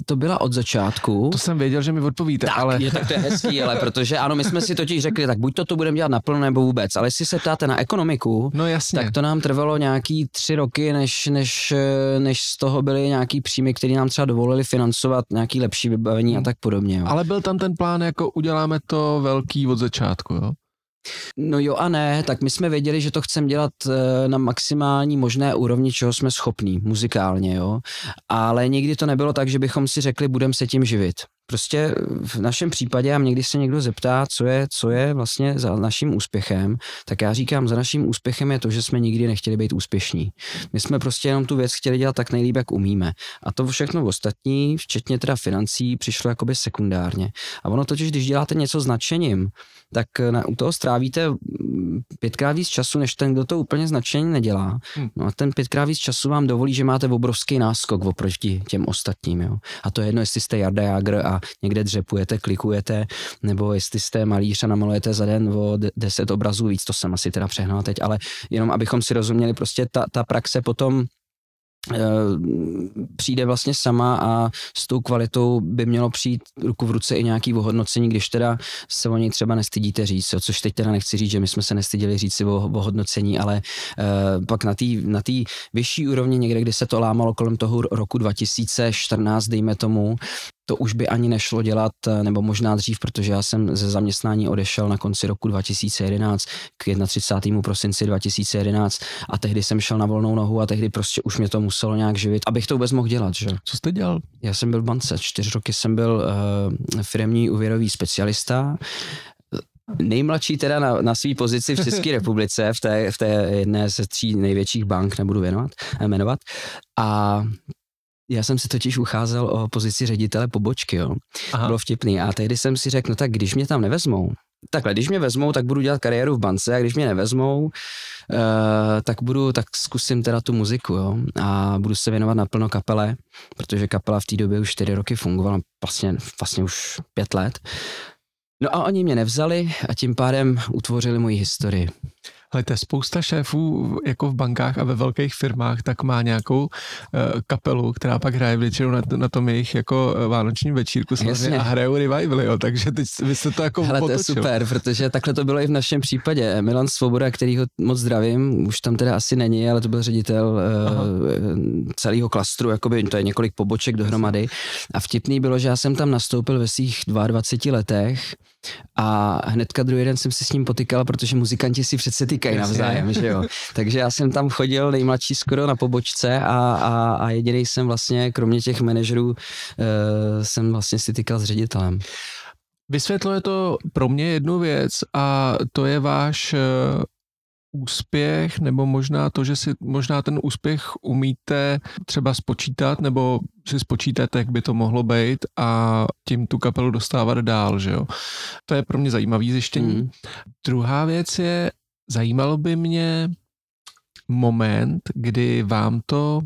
Speaker 2: to byla od začátku.
Speaker 1: To jsem věděl, že mi odpovíte,
Speaker 2: tak,
Speaker 1: ale...
Speaker 2: Je, tak to je hezký, ale protože ano, my jsme si totiž řekli, tak buď to to budeme dělat naplno nebo vůbec, ale jestli se ptáte na ekonomiku,
Speaker 1: no jasně.
Speaker 2: tak to nám trvalo nějaký tři roky, než, než, eh, než z toho byly nějaký příjmy, které nám třeba dovolili financovat nějaký lepší vybavení a tak podobně. Jo.
Speaker 1: Ale byl tam ten plán, jako uděláme to velký od začátku, jo?
Speaker 2: No jo a ne, tak my jsme věděli, že to chceme dělat eh, na maximální možné úrovni, čeho jsme schopní, muzikálně, jo. Ale nikdy to nebylo tak, že bychom si řekli, budeme se tím živit. Prostě v našem případě, a někdy se někdo zeptá, co je, co je vlastně za naším úspěchem, tak já říkám, za naším úspěchem je to, že jsme nikdy nechtěli být úspěšní. My jsme prostě jenom tu věc chtěli dělat tak nejlíp, jak umíme. A to všechno ostatní, včetně teda financí, přišlo jakoby sekundárně. A ono totiž, když děláte něco s nadšením, tak na, u toho strávíte mm, pětkrát víc času, než ten, kdo to úplně značení nedělá. Hmm. No a ten pětkrát víc času vám dovolí, že máte obrovský náskok oproti těm ostatním. Jo. A to je jedno, jestli jste Jarda Jager a někde dřepujete, klikujete, nebo jestli jste malíř a namalujete za den o 10 obrazů víc, to jsem asi teda přehnal teď, ale jenom abychom si rozuměli, prostě ta, ta praxe potom Eh, přijde vlastně sama a s tou kvalitou by mělo přijít ruku v ruce i nějaký ohodnocení, když teda se o něj třeba nestydíte říct, což teď teda nechci říct, že my jsme se nestyděli říct si o ohodnocení, ale uh, pak na té na tý vyšší úrovni někde, kdy se to lámalo kolem toho roku 2014, dejme tomu, to už by ani nešlo dělat, eh, nebo možná dřív, protože já jsem ze zaměstnání odešel na konci roku 2011 k 31. prosinci 2011 a tehdy jsem šel na volnou nohu a tehdy prostě už mě to muselo nějak živit, abych to vůbec mohl dělat. Že?
Speaker 1: Co jste dělal?
Speaker 2: Já jsem byl v bance, čtyři roky jsem byl uh, firmní úvěrový specialista, Nejmladší teda na, na své pozici v České republice, v té, v té jedné ze tří největších bank, nebudu věnovat, jmenovat. A já jsem si totiž ucházel o pozici ředitele pobočky, jo. Aha. Bylo vtipný. A tehdy jsem si řekl, no tak když mě tam nevezmou, takhle, když mě vezmou, tak budu dělat kariéru v bance a když mě nevezmou, uh, tak budu, tak zkusím teda tu muziku, jo, a budu se věnovat naplno kapele, protože kapela v té době už čtyři roky fungovala, vlastně, vlastně už pět let. No a oni mě nevzali a tím pádem utvořili moji historii.
Speaker 1: Je spousta šéfů jako v bankách a ve velkých firmách, tak má nějakou uh, kapelu, která pak hraje většinou na, na tom jejich jako uh, vánočním večírku a hrajou revival, jo, takže teď vy jste to jako
Speaker 2: Hele, to je super, protože takhle to bylo i v našem případě. Milan Svoboda, který ho moc zdravím, už tam teda asi není, ale to byl ředitel uh, celého klastru, jakoby to je několik poboček dohromady. A vtipný bylo, že já jsem tam nastoupil ve svých 22 letech a hnedka druhý den jsem se s ním potykal, protože muzikanti si přece týkají navzájem, že jo. Takže já jsem tam chodil nejmladší skoro na pobočce a, a, a jediný jsem vlastně, kromě těch manažerů, uh, jsem vlastně si tykal s ředitelem.
Speaker 1: Vysvětluje to pro mě jednu věc a to je váš uh, úspěch, nebo možná to, že si možná ten úspěch umíte třeba spočítat, nebo si spočítáte, jak by to mohlo být a tím tu kapelu dostávat dál, že jo. To je pro mě zajímavý zjištění. Mm. Druhá věc je, zajímalo by mě moment, kdy vám to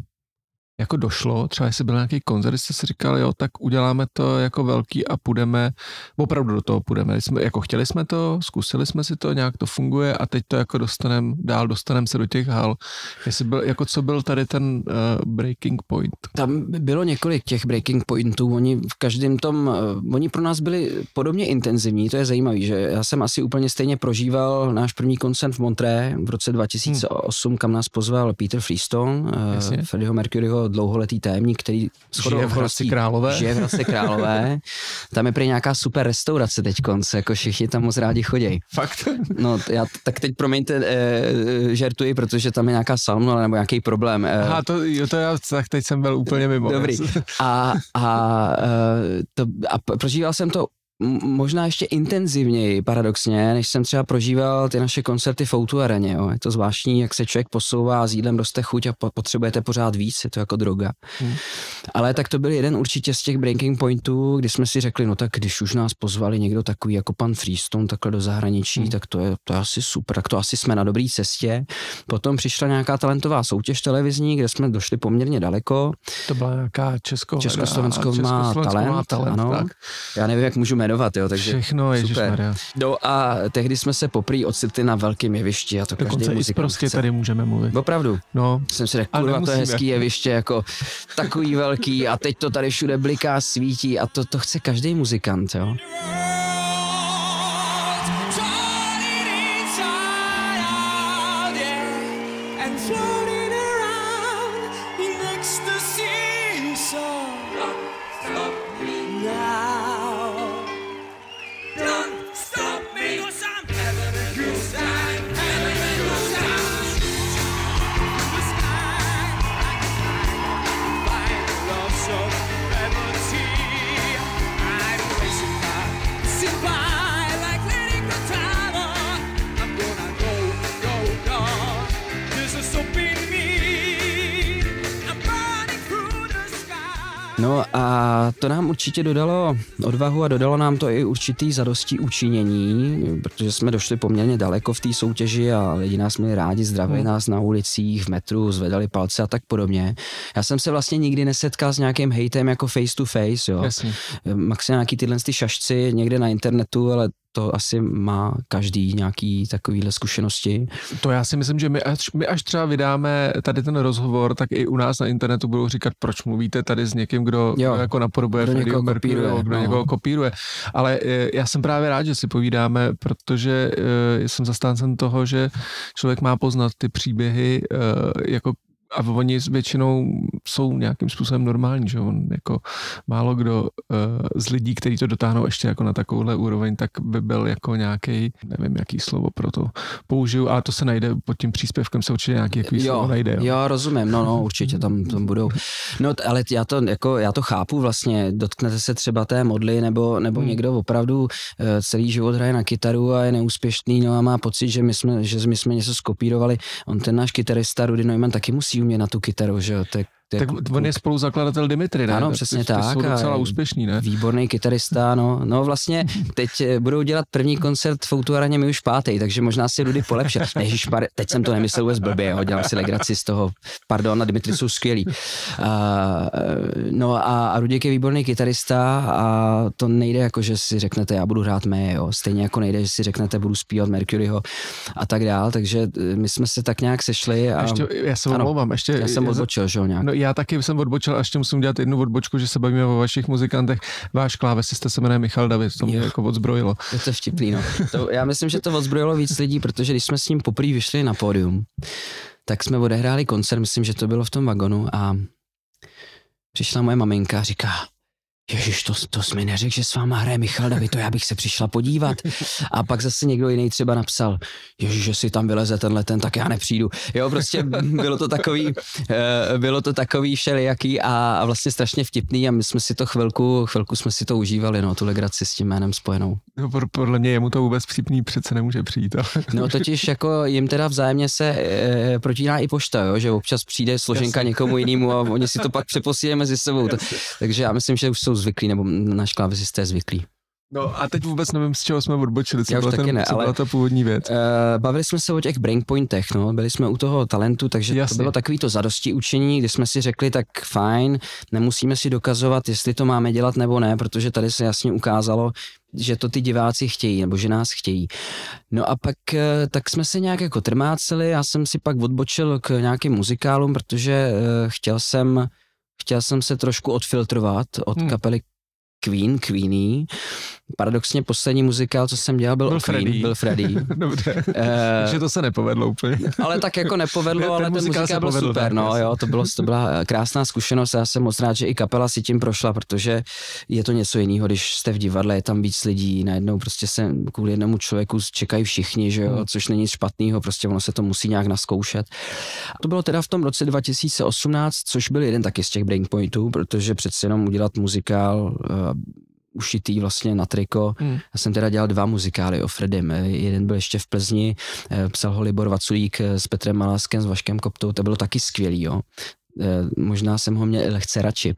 Speaker 1: jako došlo, třeba jestli byl nějaký koncert, jste si říkali, jo, tak uděláme to jako velký a půjdeme, opravdu do toho půjdeme. Jsme, jako chtěli jsme to, zkusili jsme si to, nějak to funguje a teď to jako dostaneme, dál dostaneme se do těch hal. Jestli byl, jako co byl tady ten uh, breaking point?
Speaker 2: Tam bylo několik těch breaking pointů, oni v každém tom, uh, oni pro nás byli podobně intenzivní, to je zajímavé, že já jsem asi úplně stejně prožíval náš první koncert v Montré v roce 2008, hmm. kam nás pozval Peter Freestone, uh, Freddieho Mercuryho dlouholetý tajemník, který
Speaker 1: žije v Hradci Králové.
Speaker 2: Žije v Hradci Králové. Tam je prý nějaká super restaurace teď konce, jako všichni tam moc rádi chodí.
Speaker 1: Fakt?
Speaker 2: No, já tak teď promiňte, e, žertuji, protože tam je nějaká salmonela nebo nějaký problém.
Speaker 1: E, Aha, to, jo, to já, tak teď jsem byl úplně mimo.
Speaker 2: Dobrý. A, a, e, to, a prožíval jsem to možná ještě intenzivněji, paradoxně, než jsem třeba prožíval ty naše koncerty v Outu Areně. Jo. Je to zvláštní, jak se člověk posouvá s jídlem roste chuť a potřebujete pořád víc, je to jako droga. Hmm. Ale tak to byl jeden určitě z těch breaking pointů, kdy jsme si řekli, no tak když už nás pozvali někdo takový jako pan Freestone takhle do zahraničí, hmm. tak to je, to je asi super, tak to asi jsme na dobré cestě. Potom přišla nějaká talentová soutěž televizní, kde jsme došli poměrně daleko.
Speaker 1: To byla nějaká Česko,
Speaker 2: Československo má talent, má talent ano. Tak. Já nevím, jak můžu jmenovat, jo, takže
Speaker 1: Všechno,
Speaker 2: super. No a tehdy jsme se poprý ocitli na velkém jevišti a to
Speaker 1: Dokonce
Speaker 2: každý
Speaker 1: muzikant prostě chce. tady můžeme mluvit.
Speaker 2: Opravdu.
Speaker 1: No.
Speaker 2: Jsem si řekl, kurva, to je hezký jeviště, jako takový velký a teď to tady všude bliká, svítí a to, to chce každý muzikant, jo. No a to nám určitě dodalo odvahu a dodalo nám to i určitý zadostí učinění, protože jsme došli poměrně daleko v té soutěži a lidi nás měli rádi, zdravili hmm. nás na ulicích, v metru, zvedali palce a tak podobně. Já jsem se vlastně nikdy nesetkal s nějakým hejtem jako face to face, jo.
Speaker 1: Jasně.
Speaker 2: Maximálně nějaký tyhle ty šašci někde na internetu, ale to asi má každý nějaký takovýhle zkušenosti.
Speaker 1: To já si myslím, že my až, my až třeba vydáme tady ten rozhovor, tak i u nás na internetu budou říkat, proč mluvíte tady s někým, kdo, kdo jako napodobuje
Speaker 2: kdo někoho kopíruje,
Speaker 1: kdo no. někoho kopíruje. Ale e, já jsem právě rád, že si povídáme, protože e, jsem zastáncem toho, že člověk má poznat ty příběhy e, jako a oni většinou jsou nějakým způsobem normální, že on jako málo kdo uh, z lidí, kteří to dotáhnou ještě jako na takovouhle úroveň, tak by byl jako nějaký, nevím, jaký slovo pro to použiju, a to se najde pod tím příspěvkem, se určitě nějaký jaký slovo najde.
Speaker 2: Jo. jo, rozumím, no, no, určitě tam, tam budou. No, ale já to, jako, já to chápu vlastně, dotknete se třeba té modly, nebo, nebo hmm. někdo opravdu uh, celý život hraje na kytaru a je neúspěšný, no a má pocit, že my jsme, že my jsme něco skopírovali. On ten náš kytarista Rudy Neumann taky musí umě na tu kytaru, že jo, tak
Speaker 1: tak on je spoluzakladatel Dimitri, ne?
Speaker 2: Ano, přesně
Speaker 1: ty,
Speaker 2: tak.
Speaker 1: Ty jsou docela úspěšný, ne?
Speaker 2: Výborný kytarista, no. No vlastně teď eh, budou dělat první koncert v Outuaraně my už pátý, takže možná si Rudy polepše. Ježišpar, teď jsem to nemyslel vůbec blbě, jo, dělám si legraci z toho. Pardon, a Dimitri jsou skvělí. Uh, no a, a Rudik je výborný kytarista a to nejde jako, že si řeknete, já budu hrát mé, jo. Stejně jako nejde, že si řeknete, budu zpívat Mercuryho a tak dál, takže eh, my jsme se tak nějak sešli. A,
Speaker 1: ještě, já se omlouvám, ještě.
Speaker 2: Já jsem odbočil, že jo, nějak.
Speaker 1: No, já taky jsem odbočil a ještě musím dělat jednu odbočku, že se bavíme o vašich muzikantech. Váš klávesista se jmenuje Michal David, to mě jo. jako odzbrojilo.
Speaker 2: Je to vtipný, no. To, já myslím, že to odzbrojilo víc lidí, protože když jsme s ním poprvé vyšli na pódium, tak jsme odehráli koncert, myslím, že to bylo v tom vagonu a přišla moje maminka a říká, Ježiš, to, to jsi mi neřekl, že s váma hraje Michal David, to já bych se přišla podívat. A pak zase někdo jiný třeba napsal, Ježiš, že si tam vyleze tenhle ten, tak já nepřijdu. Jo, prostě bylo to takový, eh, bylo to takový všelijaký a, a vlastně strašně vtipný a my jsme si to chvilku, chvilku jsme si to užívali, no, tu legraci s tím jménem spojenou.
Speaker 1: No, podle mě jemu to vůbec vtipný přece nemůže přijít. Ale...
Speaker 2: No totiž jako jim teda vzájemně se e, protíná i pošta, jo, že občas přijde složenka Jasně. někomu jinému a oni si to pak přeposílají mezi sebou. To, takže já myslím, že už jsou zvyklí, nebo náš klávesista je zvyklý.
Speaker 1: No a teď vůbec nevím, z čeho jsme odbočili, co, byla, ten, ne, co ale, byla ta původní věc. Uh,
Speaker 2: bavili jsme se o těch breakpointech, no, byli jsme u toho talentu, takže Jasně. to bylo takový to zadosti učení, kdy jsme si řekli, tak fajn, nemusíme si dokazovat, jestli to máme dělat nebo ne, protože tady se jasně ukázalo, že to ty diváci chtějí, nebo že nás chtějí. No a pak eh, tak jsme se nějak jako trmáceli, já jsem si pak odbočil k nějakým muzikálům, protože uh, chtěl jsem chtěl jsem se trošku odfiltrovat od hmm. kapely Queen, Queenie. Paradoxně poslední muzikál, co jsem dělal, byl, byl Queen, Freddy. byl Freddy.
Speaker 1: Dobře, uh, že to se nepovedlo úplně.
Speaker 2: ale tak jako nepovedlo, ale ten muzikál, muzikál byl povedl, super, no jo, to, bylo, to byla krásná zkušenost já jsem moc rád, že i kapela si tím prošla, protože je to něco jiného, když jste v divadle, je tam víc lidí, najednou prostě se kvůli jednomu člověku čekají všichni, že jo, hmm. což není nic špatného, prostě ono se to musí nějak naskoušet. A to bylo teda v tom roce 2018, což byl jeden taky z těch breakpointů, protože přece jenom udělat muzikál uh, ušitý vlastně na triko. Hmm. Já jsem teda dělal dva muzikály o Fredem. Jeden byl ještě v Plzni, eh, psal ho Libor Vaculík eh, s Petrem Maláskem, s Vaškem Koptou, to bylo taky skvělý, jo možná jsem ho měl lehce radši.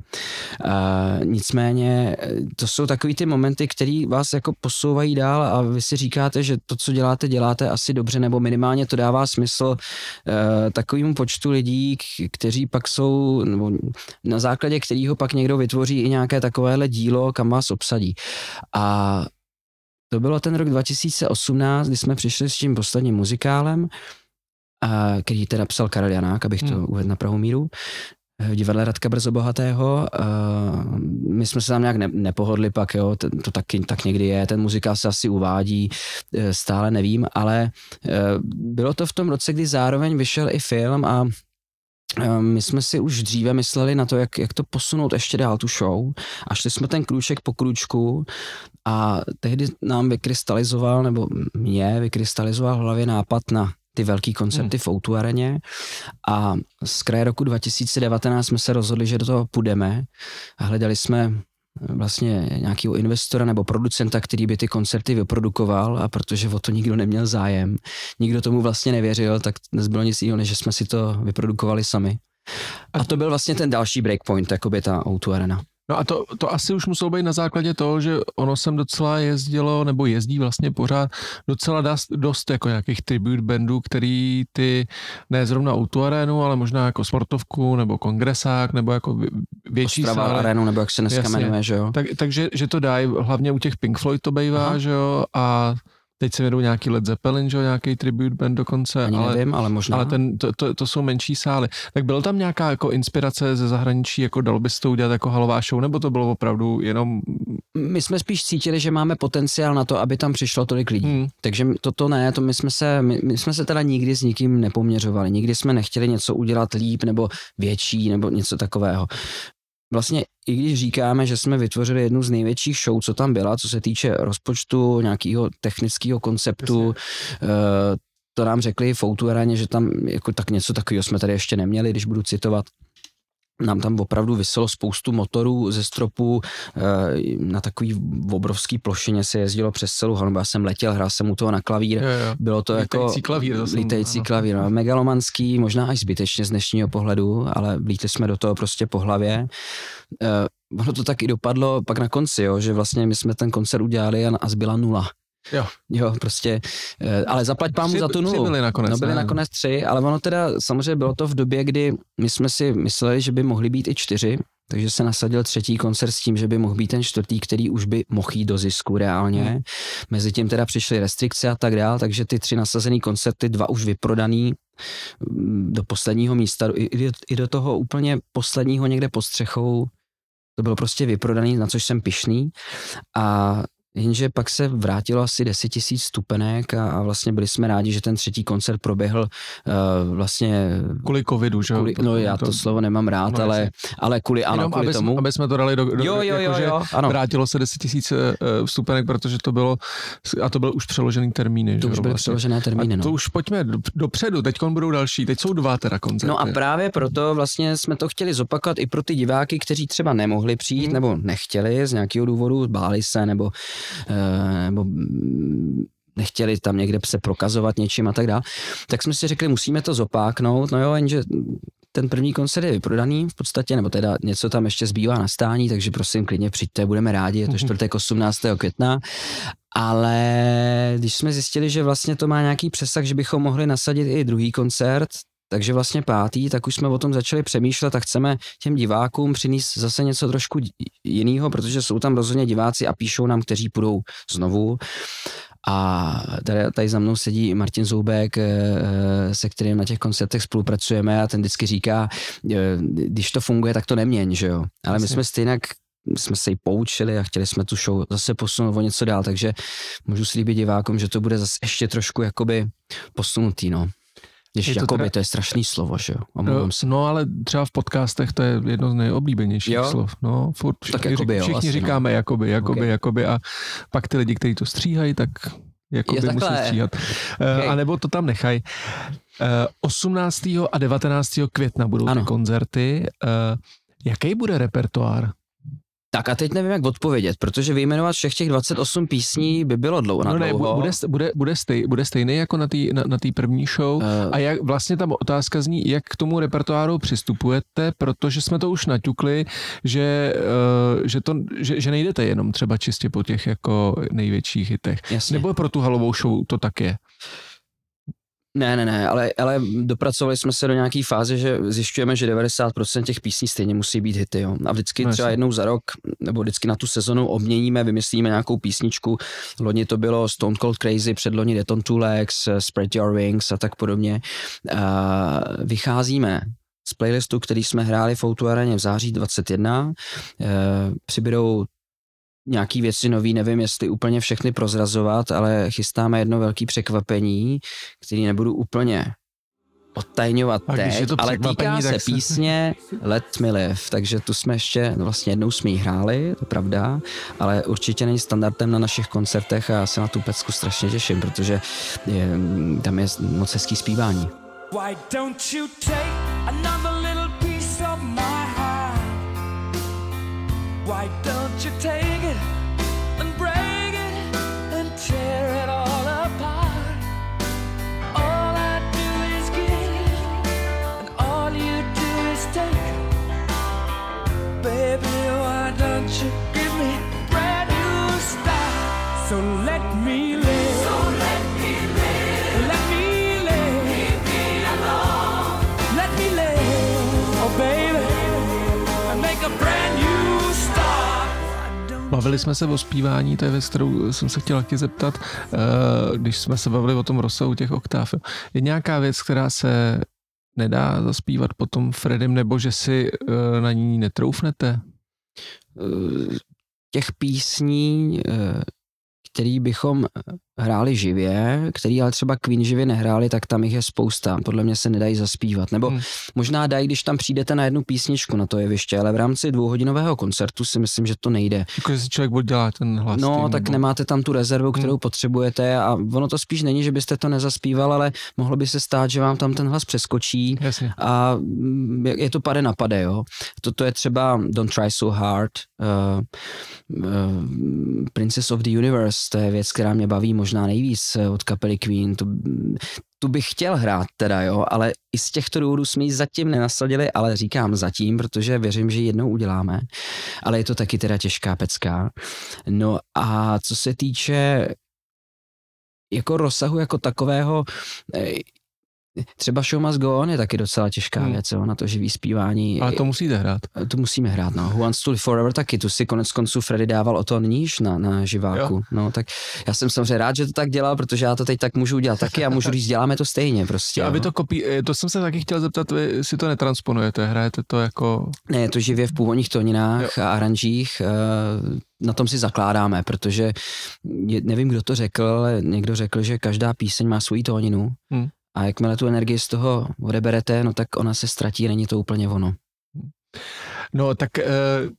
Speaker 2: Nicméně to jsou takový ty momenty, které vás jako posouvají dál a vy si říkáte, že to, co děláte, děláte asi dobře, nebo minimálně to dává smysl takovému počtu lidí, kteří pak jsou, nebo na základě kterého pak někdo vytvoří i nějaké takovéhle dílo, kam vás obsadí. A to bylo ten rok 2018, kdy jsme přišli s tím posledním muzikálem, a, který teda psal Karel Janák, abych to hmm. uvedl na pravou míru v divadle Radka Brzo Bohatého. My jsme se tam nějak nepohodli pak, jo, to tak, tak někdy je, ten muzikál se asi uvádí, e, stále nevím, ale bylo to v tom roce, kdy zároveň vyšel i film a my jsme si už dříve mysleli na to, jak, jak to posunout ještě dál tu show a šli jsme ten krůček po krůčku a tehdy nám vykrystalizoval, nebo mě vykrystalizoval v hlavě nápad na ty velký koncerty hmm. v Outu areně a z kraje roku 2019 jsme se rozhodli, že do toho půjdeme a hledali jsme vlastně nějakého investora nebo producenta, který by ty koncerty vyprodukoval a protože o to nikdo neměl zájem, nikdo tomu vlastně nevěřil, tak nezbylo nic jiného, než že jsme si to vyprodukovali sami. A to byl vlastně ten další breakpoint, jako by ta O2 Arena.
Speaker 1: No a to, to asi už muselo být na základě toho, že ono sem docela jezdilo, nebo jezdí vlastně pořád docela dost, dost jako nějakých tribute bandů, který ty, ne zrovna Outu arénu, ale možná jako sportovku, nebo kongresák, nebo jako větší
Speaker 2: Ostrava sále. arénu, nebo jak se dneska Jasně. jmenuje, že jo?
Speaker 1: Tak, takže že to dají, hlavně u těch Pink Floyd to bývá, Aha. že jo, a Teď se vědou nějaký Led Zeppelin, že nějaký tribute band dokonce.
Speaker 2: Ani ale, nevím, ale možná.
Speaker 1: Ale ten, to, to, to, jsou menší sály. Tak byl tam nějaká jako inspirace ze zahraničí, jako dal bys to udělat jako halová show, nebo to bylo opravdu jenom...
Speaker 2: My jsme spíš cítili, že máme potenciál na to, aby tam přišlo tolik lidí. Hmm. Takže toto ne, to my jsme, se, my, my jsme se teda nikdy s nikým nepoměřovali. Nikdy jsme nechtěli něco udělat líp nebo větší nebo něco takového vlastně i když říkáme, že jsme vytvořili jednu z největších show, co tam byla, co se týče rozpočtu, nějakého technického konceptu. Eh, to nám řekli v že tam jako tak něco takového jsme tady ještě neměli, když budu citovat nám tam opravdu vyselo spoustu motorů ze stropu, eh, na takový obrovský plošině se jezdilo přes celou halu, já jsem letěl, hrál jsem u toho na klavír, jo, jo. bylo to lítající
Speaker 1: jako klavír, to
Speaker 2: lítající klavír, no, megalomanský, možná až zbytečně z dnešního pohledu, ale vlítli jsme do toho prostě po hlavě. Uh, ono to tak i dopadlo pak na konci, jo, že vlastně my jsme ten koncert udělali a, a zbyla nula.
Speaker 1: Jo.
Speaker 2: Jo, prostě, eh, ale zaplať pámu za tu nulu.
Speaker 1: byli nakonec.
Speaker 2: No byli ne? nakonec tři, ale ono teda, samozřejmě bylo to v době, kdy my jsme si mysleli, že by mohli být i čtyři, takže se nasadil třetí koncert s tím, že by mohl být ten čtvrtý, který už by mohl jít do zisku reálně. Hmm. Mezitím teda přišly restrikce a tak dál, takže ty tři nasazený koncerty, dva už vyprodaný mm, do posledního místa, i, i do toho úplně posledního někde pod střechou, to bylo prostě vyprodaný, na což jsem pišný. A Jenže pak se vrátilo asi 10 tisíc stupenek a, a vlastně byli jsme rádi, že ten třetí koncert proběhl uh, vlastně...
Speaker 1: Kvůli covidu, že
Speaker 2: kvůli, No já to, to slovo nemám rád, no, ale, ale kvůli, ano, Jenom, kvůli
Speaker 1: aby
Speaker 2: tomu.
Speaker 1: Jsme, aby jsme to dali do... do
Speaker 2: jo, jo, jako, jo, jo, ano.
Speaker 1: Vrátilo se 10 tisíc uh, stupenek, protože to bylo, a to byl už přeložený termíny.
Speaker 2: To
Speaker 1: že,
Speaker 2: už byly vlastně. přeložené termíny,
Speaker 1: no. to už pojďme do, dopředu, teď budou další, teď jsou dva teda koncerty.
Speaker 2: No a právě proto vlastně jsme to chtěli zopakovat i pro ty diváky, kteří třeba nemohli přijít hmm. nebo nechtěli z nějakého důvodu, báli se nebo nebo nechtěli tam někde se prokazovat něčím a tak dále, tak jsme si řekli, musíme to zopáknout, no jo, jenže ten první koncert je vyprodaný v podstatě, nebo teda něco tam ještě zbývá na stání, takže prosím, klidně přijďte, budeme rádi, je to mhm. čtvrtek 18. května, ale když jsme zjistili, že vlastně to má nějaký přesah, že bychom mohli nasadit i druhý koncert, takže vlastně pátý, tak už jsme o tom začali přemýšlet a chceme těm divákům přinést zase něco trošku jiného, protože jsou tam rozhodně diváci a píšou nám, kteří půjdou znovu. A tady, tady za mnou sedí Martin Zoubek, eh, eh, se kterým na těch koncertech spolupracujeme a ten vždycky říká, eh, když to funguje, tak to neměň, že jo. Ale my jsme stejně jsme se ji poučili a chtěli jsme tu show zase posunout o něco dál, takže můžu slíbit divákům, že to bude zase ještě trošku jakoby posunutý, no. Když je to jakoby, teda... to je strašný slovo, že jo?
Speaker 1: No, se. no, ale třeba v podcastech to je jedno z nejoblíbenějších jo? slov. No, furt všichni, tak jakoby, jo, všichni no. říkáme no. jakoby, jakoby, okay. jakoby a pak ty lidi, kteří to stříhají, tak jakoby musí stříhat. Eh, okay. A nebo to tam nechají. 18. Eh, a 19. května budou ano. ty koncerty. Uh, jaký bude repertoár?
Speaker 2: Tak a teď nevím, jak odpovědět, protože vyjmenovat všech těch 28 písní by bylo dlouho.
Speaker 1: No ne, bude, bude, bude, stej, bude stejný jako na té na, na tý první show. Uh, a jak vlastně tam otázka zní, jak k tomu repertoáru přistupujete, protože jsme to už naťukli, že, uh, že, to, že, že nejdete jenom třeba čistě po těch jako největších hitech. Jasně. Nebo pro tu halovou show to tak je?
Speaker 2: Ne, ne, ne, ale, ale dopracovali jsme se do nějaké fáze, že zjišťujeme, že 90% těch písní stejně musí být hity. Jo. A vždycky no, třeba jednou za rok, nebo vždycky na tu sezonu obměníme, vymyslíme nějakou písničku. Loni to bylo Stone Cold Crazy, předloni Deton Two Legs, Spread Your Wings a tak podobně. A vycházíme z playlistu, který jsme hráli v Outu Areně v září 21. E, přibydou nějaký věci nový, nevím, jestli úplně všechny prozrazovat, ale chystáme jedno velké překvapení, který nebudu úplně odtajňovat a teď, ale týká se písně Let Me Live, takže tu jsme ještě, vlastně jednou jsme ji hráli, to pravda, ale určitě není standardem na našich koncertech a já se na tu pecku strašně těším, protože je, tam je moc hezký zpívání. Why don't you take another little piece of my heart? Why don't you take share
Speaker 1: Bavili jsme se o zpívání, to je věc, kterou jsem se chtěl taky zeptat, eh, když jsme se bavili o tom rozsahu těch oktáv. Je nějaká věc, která se nedá zaspívat potom Fredim, nebo že si eh, na ní netroufnete?
Speaker 2: Eh, těch písní, který bychom hráli živě, který ale třeba Queen živě nehráli, tak tam jich je spousta. Podle mě se nedají zaspívat. Nebo hmm. možná dají, když tam přijdete na jednu písničku na to jeviště, ale v rámci dvouhodinového koncertu si myslím, že to nejde.
Speaker 1: Jako, že si člověk oddělá ten hlas.
Speaker 2: No, tím, tak nebo... nemáte tam tu rezervu, kterou hmm. potřebujete a ono to spíš není, že byste to nezaspíval, ale mohlo by se stát, že vám tam ten hlas přeskočí
Speaker 1: Jasně.
Speaker 2: a mm, je to pade na pade, jo. Toto je třeba Don't Try So Hard, uh, uh, Princess of the Universe, to je věc, která mě baví možná možná nejvíc eh, od kapely Queen. Tu, tu bych chtěl hrát teda, jo, ale i z těchto důvodů jsme ji zatím nenasadili, ale říkám zatím, protože věřím, že jednou uděláme. Ale je to taky teda těžká pecka. No a co se týče jako rozsahu jako takového, eh, Třeba Show Must Go On je taky docela těžká hmm. věc, jo, na to živý zpívání.
Speaker 1: Ale to musíte hrát.
Speaker 2: To musíme hrát, no. Who Wants to Live Forever taky, tu si konec konců Freddy dával o to níž na, na živáku. Jo. No, tak já jsem samozřejmě rád, že to tak dělal, protože já to teď tak můžu udělat taky a můžu říct, děláme to stejně prostě.
Speaker 1: A vy to kopí, eh, to jsem se taky chtěl zeptat, vy si to netransponujete, hrajete to jako...
Speaker 2: Ne, je to živě v původních tóninách jo. a aranžích, eh, na tom si zakládáme, protože nevím, kdo to řekl, ale někdo řekl, že každá píseň má svou tóninu. Hmm a jakmile tu energii z toho odeberete, no tak ona se ztratí, není to úplně ono.
Speaker 1: No tak e,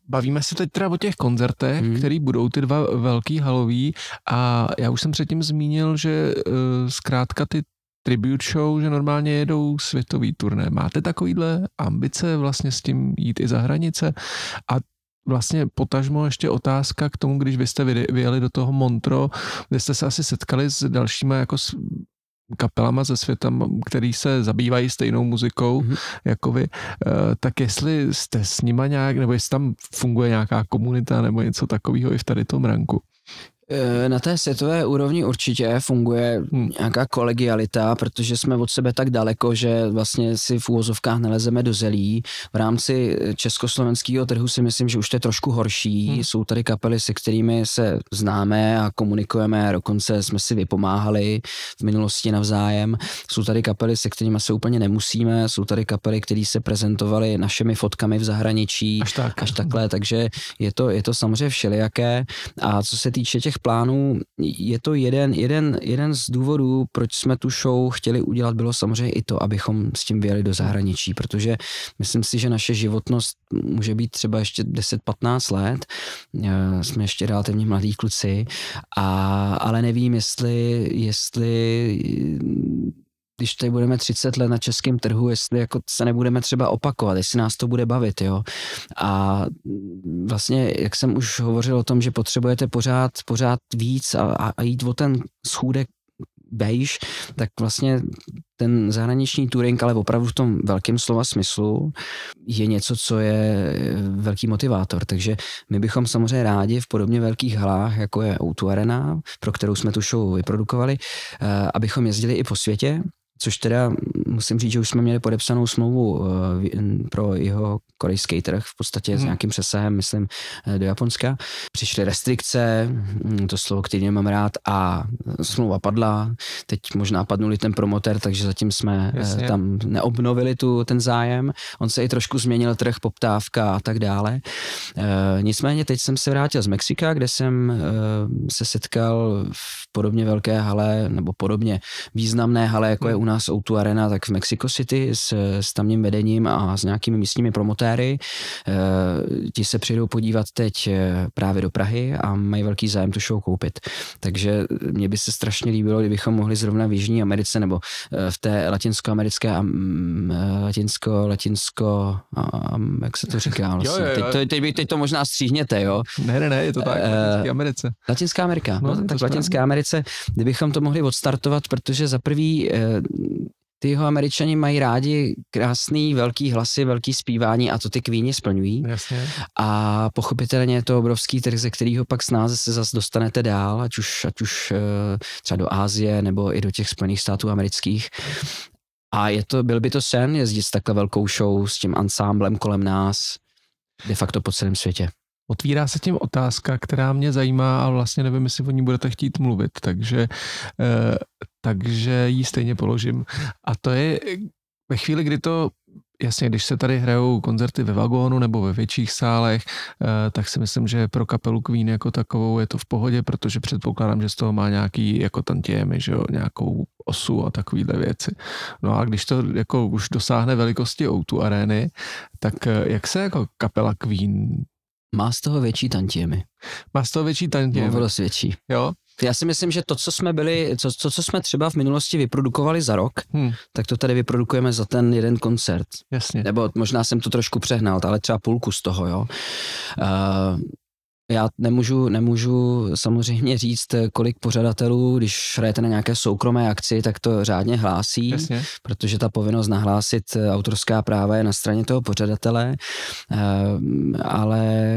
Speaker 1: bavíme se teď teda o těch koncertech, hmm. který budou ty dva velký halový a já už jsem předtím zmínil, že e, zkrátka ty tribute show, že normálně jedou světový turné. Máte takovýhle ambice vlastně s tím jít i za hranice? A vlastně potažmo ještě otázka k tomu, když vy jste vyjeli do toho Montro, kde jste se asi setkali s dalšíma jako kapelama ze světa, který se zabývají stejnou muzikou mm-hmm. jako vy, eh, tak jestli jste s nima nějak, nebo jestli tam funguje nějaká komunita nebo něco takového i v tady tom ranku.
Speaker 2: Eh, na té světové úrovni určitě funguje hmm. nějaká kolegialita, protože jsme od sebe tak daleko, že vlastně si v úvozovkách nelezeme do zelí. V rámci československého trhu si myslím, že už to je trošku horší. Hmm. Jsou tady kapely, se kterými se známe a komunikujeme, dokonce jsme si vypomáhali v minulosti navzájem. Jsou tady kapely, se kterými se úplně nemusíme, jsou tady kapely, které se prezentovaly našimi fotkami v zahraničí.
Speaker 1: Až, tak.
Speaker 2: až takhle, takže je to, je to samozřejmě všelijaké. A co se týče těch plánů. Je to jeden, jeden, jeden z důvodů, proč jsme tu show chtěli udělat, bylo samozřejmě i to, abychom s tím vyjeli do zahraničí, protože myslím si, že naše životnost může být třeba ještě 10-15 let, eh, jsme ještě relativně mladí kluci, a, ale nevím, jestli, jestli když tady budeme 30 let na českém trhu, jestli jako se nebudeme třeba opakovat, jestli nás to bude bavit, jo. A vlastně, jak jsem už hovořil o tom, že potřebujete pořád, pořád víc a, a jít o ten schůdek beige, tak vlastně ten zahraniční touring, ale opravdu v tom velkém slova smyslu, je něco, co je velký motivátor. Takže my bychom samozřejmě rádi v podobně velkých halách, jako je Outu Arena, pro kterou jsme tu show vyprodukovali, eh, abychom jezdili i po světě, což teda musím říct, že už jsme měli podepsanou smlouvu eh, pro jeho korejský trh, v podstatě hmm. s mhm. nějakým přesahem, myslím, eh, do Japonska. Přišly restrikce, hm, to slovo, který nemám rád, a smlouva padla. Teď možná padnuli ten promoter, takže zatím jsme eh, Jasně. tam neobnovili tu, ten zájem. On se i trošku změnil trh, poptávka a tak dále. Nicméně teď jsem se vrátil z Mexika, kde jsem se setkal v podobně velké hale, nebo podobně významné hale, jako je u nás O2 Arena, tak v Mexico City s, s tamním vedením a s nějakými místními promotéry. E, ti se přijdou podívat teď eh, právě do Prahy a mají velký zájem tu show koupit. Takže mě by se strašně líbilo, kdybychom mohli zrovna v Jižní Americe nebo v té latinskoamerické a latinsko, latinsko, a, jak se to říká vlastně. Jo, jo, jo. Teď, teď, teď, to možná stříhněte, jo?
Speaker 1: Ne, ne, ne, je to tak, v Latinské Americe.
Speaker 2: Latinská Amerika, no, no tak v Latinské Americe, kdybychom to mohli odstartovat, protože za prvý ty jeho američani mají rádi krásný, velký hlasy, velký zpívání a to ty kvíni splňují.
Speaker 1: Jasně.
Speaker 2: A pochopitelně je to obrovský trh, ze kterého pak snáze se zase dostanete dál, ať už, ať už eh, třeba do Ázie nebo i do těch Spojených států amerických. A je to, byl by to sen jezdit s takhle velkou show, s tím ansámblem kolem nás, de facto po celém světě.
Speaker 1: Otvírá se tím otázka, která mě zajímá a vlastně nevím, jestli o ní budete chtít mluvit, takže, eh, takže ji stejně položím. A to je ve chvíli, kdy to Jasně, když se tady hrajou koncerty ve vagónu nebo ve větších sálech, eh, tak si myslím, že pro kapelu Queen jako takovou je to v pohodě, protože předpokládám, že z toho má nějaký jako tantiemy, že jo, nějakou osu a takovýhle věci. No a když to jako už dosáhne velikosti O2 arény, tak eh, jak se jako kapela Queen
Speaker 2: má z toho větší tantiemy.
Speaker 1: Má z toho větší tantiemy.
Speaker 2: Dost větší.
Speaker 1: Jo?
Speaker 2: Já si myslím, že to, co jsme byli, co, to, co jsme třeba v minulosti vyprodukovali za rok, hmm. tak to tady vyprodukujeme za ten jeden koncert.
Speaker 1: Jasně.
Speaker 2: Nebo možná jsem to trošku přehnal, ale třeba půlku z toho, jo. Uh, já nemůžu, nemůžu samozřejmě říct, kolik pořadatelů, když hrajete na nějaké soukromé akci, tak to řádně hlásí,
Speaker 1: Jasně.
Speaker 2: protože ta povinnost nahlásit autorská práva je na straně toho pořadatele, ehm, ale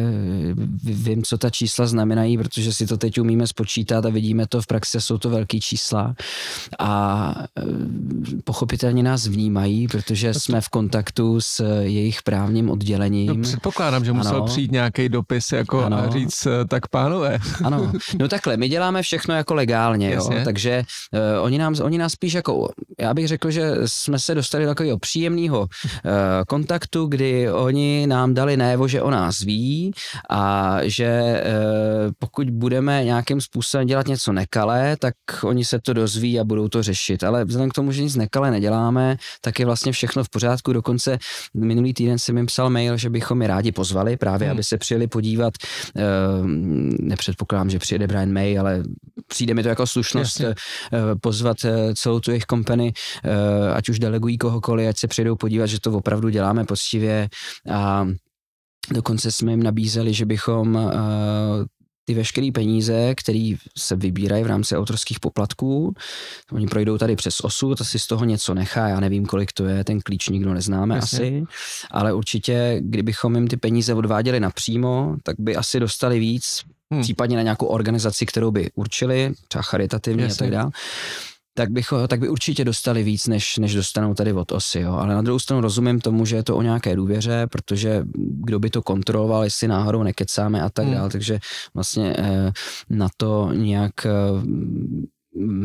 Speaker 2: vím, co ta čísla znamenají, protože si to teď umíme spočítat a vidíme to v praxi, jsou to velký čísla a ehm, pochopitelně nás vnímají, protože jsme v kontaktu s jejich právním oddělením. No,
Speaker 1: předpokládám, že musel ano. přijít nějaký dopis jako ano. říct, říct, eh, tak pánové.
Speaker 2: Ano, no takhle, my děláme všechno jako legálně, jo, takže uh, oni, nám, oni nás spíš jako, já bych řekl, že jsme se dostali do takového příjemného uh, kontaktu, kdy oni nám dali najevo, že o nás ví a že uh, pokud budeme nějakým způsobem dělat něco nekalé, tak oni se to dozví a budou to řešit. Ale vzhledem k tomu, že nic nekalé neděláme, tak je vlastně všechno v pořádku. Dokonce minulý týden jsem jim psal mail, že bychom je rádi pozvali právě, hmm. aby se přijeli podívat nepředpokládám, že přijede Brian May, ale přijde mi to jako slušnost Jasně. Eh, pozvat eh, celou tu jejich kompany, eh, ať už delegují kohokoliv, ať se přijdou podívat, že to opravdu děláme poctivě a Dokonce jsme jim nabízeli, že bychom ty veškeré peníze, které se vybírají v rámci autorských poplatků, oni projdou tady přes osu, to si z toho něco nechá, já nevím, kolik to je, ten klíč nikdo neznáme Jasně. asi, ale určitě, kdybychom jim ty peníze odváděli napřímo, tak by asi dostali víc, hmm. případně na nějakou organizaci, kterou by určili, třeba charitativně Jasně. a tak dále tak, bych, tak by určitě dostali víc, než, než dostanou tady od OSI. Jo. Ale na druhou stranu rozumím tomu, že je to o nějaké důvěře, protože kdo by to kontroloval, jestli náhodou nekecáme a tak hmm. dále. Takže vlastně eh, na to nějak eh,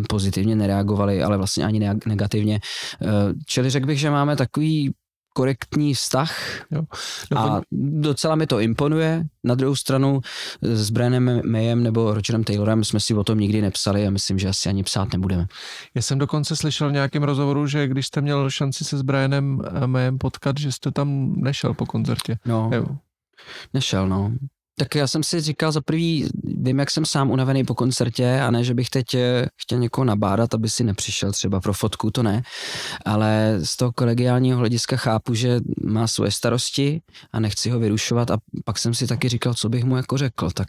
Speaker 2: pozitivně nereagovali, ale vlastně ani negativně. Eh, čili řekl bych, že máme takový korektní vztah jo. No, a docela mi to imponuje. Na druhou stranu s Brianem Mayem nebo Rogerem Taylorem jsme si o tom nikdy nepsali a myslím, že asi ani psát nebudeme.
Speaker 1: Já jsem dokonce slyšel v nějakém rozhovoru, že když jste měl šanci se s Brianem Mayem potkat, že jste tam nešel po koncertě.
Speaker 2: No, jo. nešel, no. Tak já jsem si říkal za prvý, vím, jak jsem sám unavený po koncertě a ne, že bych teď eh, chtěl někoho nabádat, aby si nepřišel třeba pro fotku, to ne, ale z toho kolegiálního hlediska chápu, že má svoje starosti a nechci ho vyrušovat a pak jsem si taky říkal, co bych mu jako řekl, tak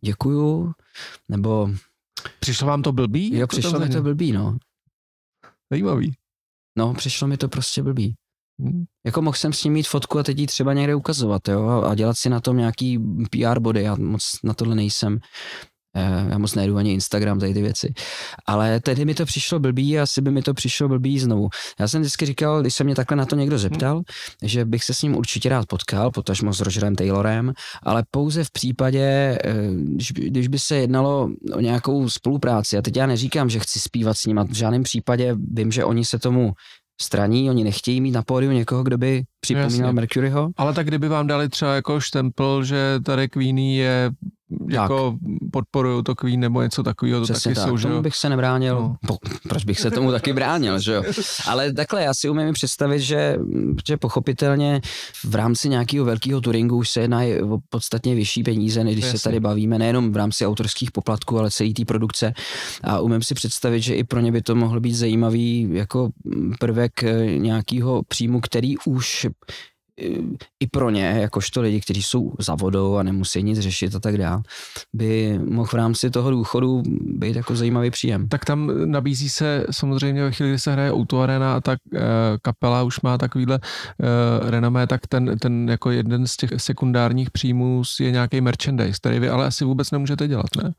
Speaker 2: děkuju, nebo...
Speaker 1: Přišlo vám to blbý?
Speaker 2: Jo,
Speaker 1: jako
Speaker 2: přišlo mi to blbý, no.
Speaker 1: Zajímavý.
Speaker 2: No, přišlo mi to prostě blbý. Jako mohl jsem s ním mít fotku a teď ji třeba někde ukazovat, jo, a dělat si na tom nějaký PR body, já moc na tohle nejsem. Eh, já moc nejdu ani Instagram, tady ty věci. Ale tehdy mi to přišlo blbý a asi by mi to přišlo blbý znovu. Já jsem vždycky říkal, když se mě takhle na to někdo zeptal, že bych se s ním určitě rád potkal, potažmo s Rogerem Taylorem, ale pouze v případě, eh, když, když by se jednalo o nějakou spolupráci. A teď já neříkám, že chci zpívat s ním, a v žádném případě vím, že oni se tomu straní, oni nechtějí mít na pódiu někoho, kdo by připomínal Jasně. Mercuryho.
Speaker 1: Ale tak kdyby vám dali třeba jako štempel, že tady Queenie je jako podporují to Queen nebo něco takového, to
Speaker 2: Přesně
Speaker 1: taky tak. jsou,
Speaker 2: že tomu bych se nebránil. No. Po, proč bych se tomu taky bránil, že jo? Ale takhle, já si umím představit, že, že pochopitelně v rámci nějakého velkého touringu už se jedná o podstatně vyšší peníze, než když Jasně. se tady bavíme, nejenom v rámci autorských poplatků, ale celý té produkce. A umím si představit, že i pro ně by to mohlo být zajímavý jako prvek eh, nějakého příjmu, který už i pro ně, jakožto lidi, kteří jsou za vodou a nemusí nic řešit a tak dále, by mohl v rámci toho důchodu být jako zajímavý příjem.
Speaker 1: Tak tam nabízí se samozřejmě ve chvíli, kdy se hraje Auto Arena a tak e, kapela už má takovýhle e, renomé, tak ten, ten jako jeden z těch sekundárních příjmů je nějaký merchandise, který vy ale asi vůbec nemůžete dělat, ne?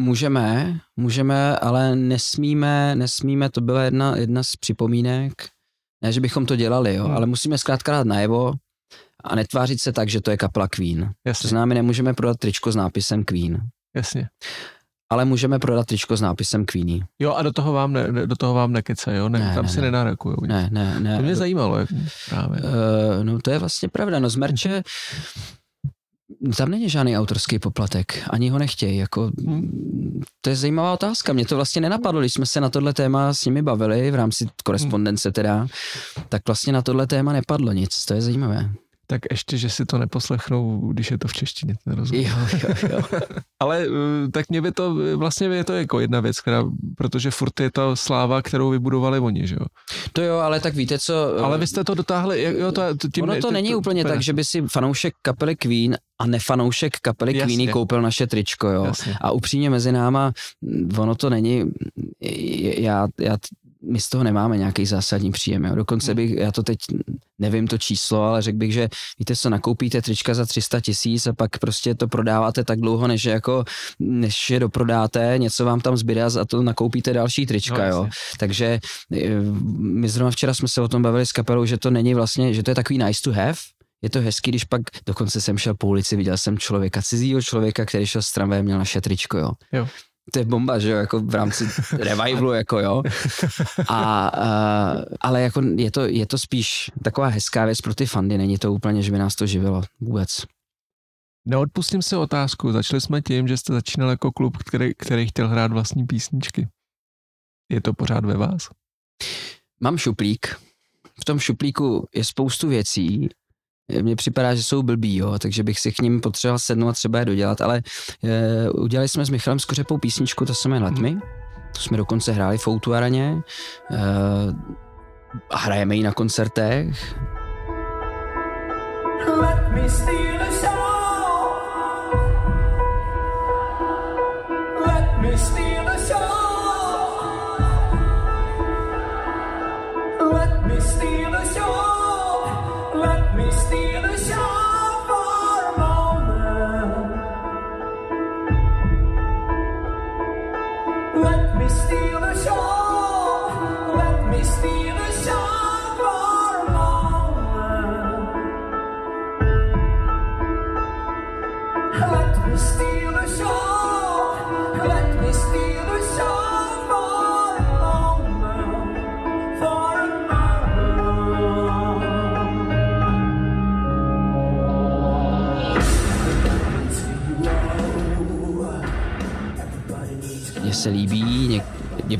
Speaker 2: Můžeme, můžeme, ale nesmíme, nesmíme, to byla jedna, jedna z připomínek, ne, že bychom to dělali, jo, hmm. ale musíme zkrátka dát najevo a netvářit se tak, že to je kapela Queen. Jasně. To znamená, my nemůžeme prodat tričko s nápisem Queen.
Speaker 1: Jasně.
Speaker 2: Ale můžeme prodat tričko s nápisem Queenie.
Speaker 1: Jo, a do toho vám, ne, do toho vám nekece, jo? Ne, ne tam ne, si ne.
Speaker 2: Ne, ne, ne.
Speaker 1: To mě zajímalo, jak právě.
Speaker 2: Uh, no to je vlastně pravda, no z merče tam není žádný autorský poplatek, ani ho nechtějí. Jako, hmm. to je zajímavá otázka. Mě to vlastně nenapadlo, když jsme se na tohle téma s nimi bavili v rámci korespondence teda, tak vlastně na tohle téma nepadlo nic. To je zajímavé.
Speaker 1: Tak ještě, že si to neposlechnou, když je to v češtině, nerozumím.
Speaker 2: Jo, jo, jo.
Speaker 1: Ale eh, tak mě by to, vlastně je to jako jedna věc, která, protože furt je to sláva, kterou vybudovali oni, že jo?
Speaker 2: To jo, ale tak víte co...
Speaker 1: Ale vy jste to dotáhli, jo, to,
Speaker 2: tím Ono to není to, úplně to, tak, že by si fanoušek kapely Queen a nefanoušek kapely Jasně. Queenie koupil naše tričko, jo. Jasně. A upřímně mezi náma, ono to není, já, já my z toho nemáme nějaký zásadní příjem. Jo. Dokonce hmm. bych, já to teď nevím to číslo, ale řekl bych, že víte co, nakoupíte trička za 300 tisíc a pak prostě to prodáváte tak dlouho, než je jako, než je doprodáte, něco vám tam zbyde a to nakoupíte další trička, no, jo. Takže eh, my zrovna včera jsme se o tom bavili s kapelou, že to není vlastně, že to je takový nice to have, je to hezký, když pak dokonce jsem šel po ulici, viděl jsem člověka, cizího člověka, který šel s tramvajem, měl naše tričko, jo. jo to je bomba, že jo, jako v rámci revivalu, jako jo. A, a, ale jako je to, je to spíš taková hezká věc pro ty fandy, není to úplně, že by nás to živilo vůbec.
Speaker 1: Neodpustím se otázku. Začali jsme tím, že jste začínal jako klub, který, který chtěl hrát vlastní písničky. Je to pořád ve vás?
Speaker 2: Mám šuplík. V tom šuplíku je spoustu věcí, mně připadá, že jsou blbý, jo, takže bych si k ním potřeboval sednout a třeba je dodělat, ale e, udělali jsme s Michalem Skořepou písničku, to se jmenuje Letmi, to jsme dokonce hráli v Outu Araně e, a hrajeme ji na koncertech. Let me steal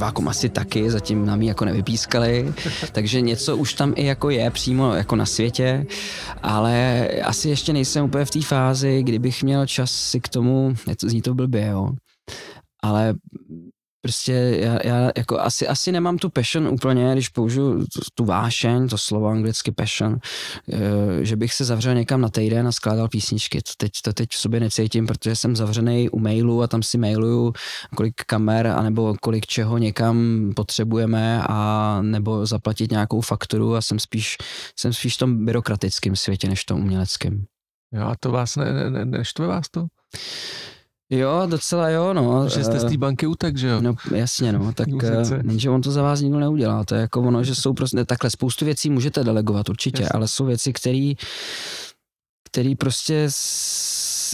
Speaker 2: divákům asi taky, zatím nám ji jako nevypískali, takže něco už tam i jako je přímo jako na světě, ale asi ještě nejsem úplně v té fázi, kdybych měl čas si k tomu, to zní to blbě, jo, ale prostě já, já jako asi, asi nemám tu passion úplně, když použiju tu, tu vášeň, to slovo anglicky passion, eh, že bych se zavřel někam na týden a skládal písničky. To teď, to teď v sobě necítím, protože jsem zavřený u mailu a tam si mailuju, kolik kamer anebo kolik čeho někam potřebujeme a nebo zaplatit nějakou fakturu a jsem spíš, jsem spíš v tom byrokratickém světě, než v tom uměleckém.
Speaker 1: Jo, a to vás ne, ne, ne, neštve vás to?
Speaker 2: Jo, docela jo, no.
Speaker 1: Že jste z té eh, banky utek, že jo?
Speaker 2: No jasně, no, tak že on to za vás nikdo neudělá, to je jako ono, že jsou prostě, takhle spoustu věcí můžete delegovat určitě, jasně. ale jsou věci, které který prostě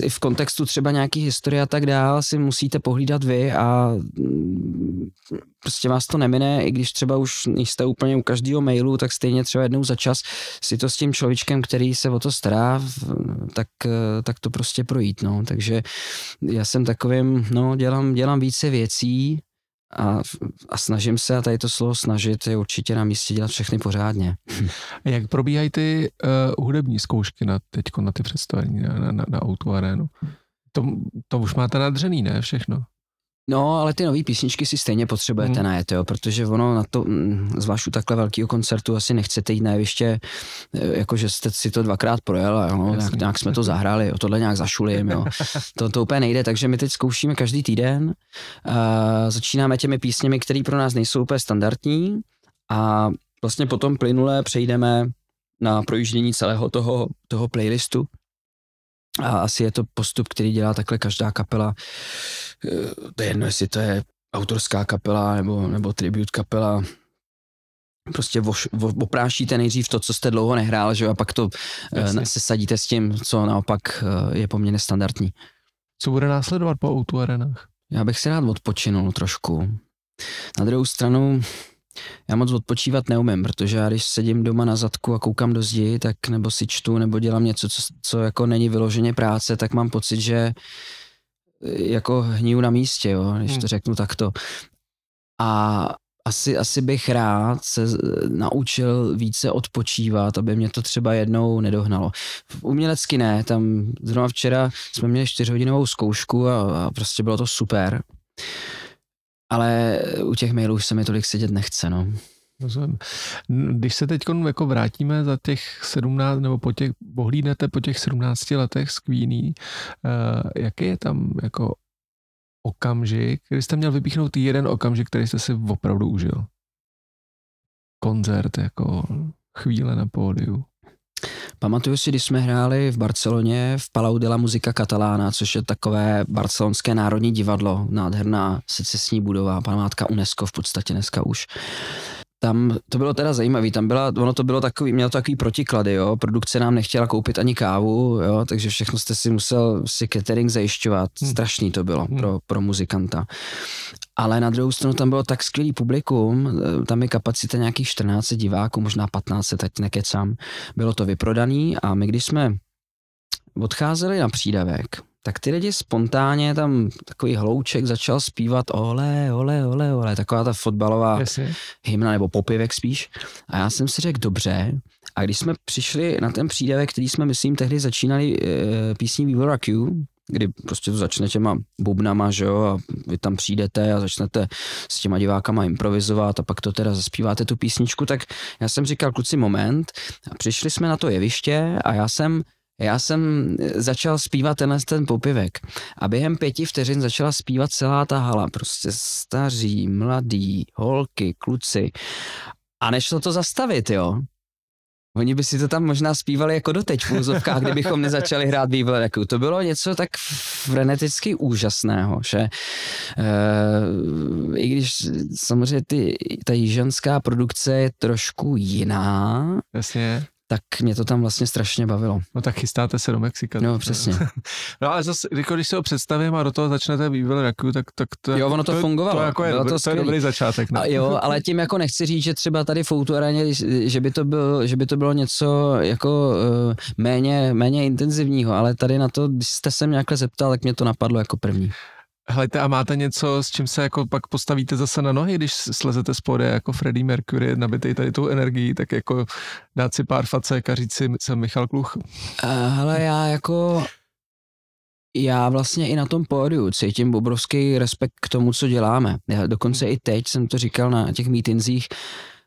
Speaker 2: i v kontextu třeba nějaký historie a tak dál si musíte pohlídat vy a mm, prostě vás to nemine, i když třeba už jste úplně u každého mailu, tak stejně třeba jednou za čas si to s tím človíčkem, který se o to stará, tak, tak to prostě projít, no. Takže já jsem takovým, no, dělám, dělám více věcí, a, a snažím se, a tady to slovo snažit je určitě na místě dělat všechny pořádně.
Speaker 1: Jak probíhají ty uh, hudební zkoušky na, teďko na ty představení na, na, na, Auto Arenu? To, to už máte nadřený, ne? Všechno.
Speaker 2: No, ale ty nové písničky si stejně potřebujete hmm. najet, jo, protože ono na to, mm, zvlášť u takhle velkého koncertu, asi nechcete jít na jeviště, eh, jako že jste si to dvakrát projel a jo, nějak, nějak, jsme to zahráli, jo, tohle nějak zašulím, jo. To, to úplně nejde, takže my teď zkoušíme každý týden, uh, začínáme těmi písněmi, které pro nás nejsou úplně standardní a vlastně potom plynule přejdeme na projíždění celého toho, toho playlistu, a asi je to postup, který dělá takhle každá kapela. Eh, to je jedno, jestli to je autorská kapela nebo, nebo tribute kapela. Prostě voš, vo, oprášíte nejdřív to, co jste dlouho nehrál, že a pak to eh, Jasně. se sadíte s tím, co naopak eh, je poměrně standardní.
Speaker 1: Co bude následovat po Outu arenách?
Speaker 2: Já bych si rád odpočinul trošku. Na druhou stranu, já moc odpočívat neumím, protože já když sedím doma na zadku a koukám do zdi, tak nebo si čtu, nebo dělám něco, co, co jako není vyloženě práce, tak mám pocit, že eh, jako hniju na místě, jo, když to hmm. řeknu takto. A asi, asi bych rád se naučil více odpočívat, aby mě to třeba jednou nedohnalo. Umělecky ne, tam zrovna včera jsme měli čtyřhodinovou zkoušku a, a prostě bylo to super ale u těch mailů už se mi tolik sedět nechce, no.
Speaker 1: Rozumím. Když se teď jako vrátíme za těch 17, nebo po těch, pohlídnete po těch 17 letech z Queenie, uh, jaký je tam jako okamžik, kdy jste měl vypíchnout jeden okamžik, který jste si opravdu užil? Koncert, jako chvíle na pódiu.
Speaker 2: Pamatuju si, když jsme hráli v Barceloně v Palau de la Musica Catalana, což je takové barcelonské národní divadlo, nádherná secesní budova, památka UNESCO v podstatě dneska už. Tam to bylo teda zajímavé, tam byla, ono to bylo takový, mělo to takový protiklady, jo, produkce nám nechtěla koupit ani kávu, jo, takže všechno jste si musel si catering zajišťovat, hmm. strašný to bylo hmm. pro, pro muzikanta. Ale na druhou stranu tam bylo tak skvělý publikum, eh, tam je kapacita nějakých 14 diváků, možná 15, teď nekecám. Bylo to vyprodaný a my když jsme odcházeli na přídavek, tak ty lidi spontánně tam takový hlouček začal zpívat ole, ole, ole, ole, taková ta fotbalová Jasně. hymna nebo popivek spíš. A já jsem si řekl, dobře. A když jsme přišli na ten přídavek, který jsme, myslím, tehdy začínali e, písní We Will Rock You, kdy prostě to začne těma bubnama, že jo, a vy tam přijdete a začnete s těma divákama improvizovat a pak to teda zaspíváte tu písničku, tak já jsem říkal, kluci, moment, a přišli jsme na to jeviště a já jsem já jsem začal zpívat tenhle ten popivek a během pěti vteřin začala zpívat celá ta hala, prostě staří, mladí, holky, kluci a nešlo to zastavit, jo. Oni by si to tam možná zpívali jako doteď v úzovkách, kdybychom nezačali hrát Vývledeku. To bylo něco tak freneticky úžasného, že e, i když samozřejmě ty, ta jižanská produkce je trošku jiná,
Speaker 1: Jasně
Speaker 2: tak mě to tam vlastně strašně bavilo.
Speaker 1: No tak chystáte se do Mexika.
Speaker 2: No, přesně.
Speaker 1: no ale zase, jako když se ho představím a do toho začnete vývil raku, tak, tak to,
Speaker 2: jo, ono to, to fungovalo.
Speaker 1: To, jako je, to, to je dobrý začátek.
Speaker 2: No. A jo, ale tím jako nechci říct, že třeba tady v Areně, že by to, byl, že by to bylo něco jako uh, méně, méně intenzivního, ale tady na to, když jste se mě nějak zeptal, tak mě to napadlo jako první.
Speaker 1: Helejte, a máte něco, s čím se jako pak postavíte zase na nohy, když slezete spody jako Freddie Mercury, nabitej tady tou energií, tak jako dát si pár facek a říct si, jsem Michal Kluch? Uh,
Speaker 2: hele, já jako já vlastně i na tom pódiu cítím obrovský respekt k tomu, co děláme. Já dokonce i teď jsem to říkal na těch mítinzích,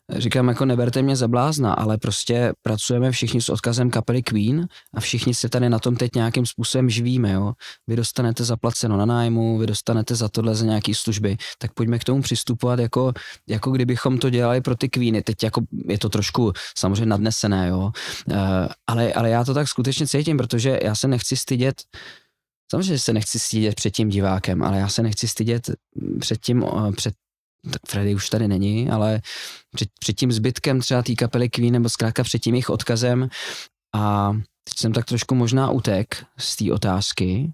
Speaker 2: říkám jako neberte mě za blázna, ale prostě pracujeme všichni s odkazem kapely Queen a všichni se tady na tom teď nějakým způsobem živíme, jo. Vy dostanete zaplaceno na nájmu, vy dostanete za tohle za nějaký služby, tak pojďme k tomu přistupovat jako, jako kdybychom to dělali pro ty Queeny. Teď jako je to trošku samozřejmě nadnesené, jo. Uh, ale, ale já to tak skutečně cítím, protože já se nechci stydět Samozřejmě se nechci stydět před tím divákem, ale já se nechci stydět před tím, eh, před Freddy už tady není, ale před, před tím zbytkem třeba té kapely Queen, nebo zkrátka před tím jejich odkazem a teď jsem tak trošku možná utek z té otázky.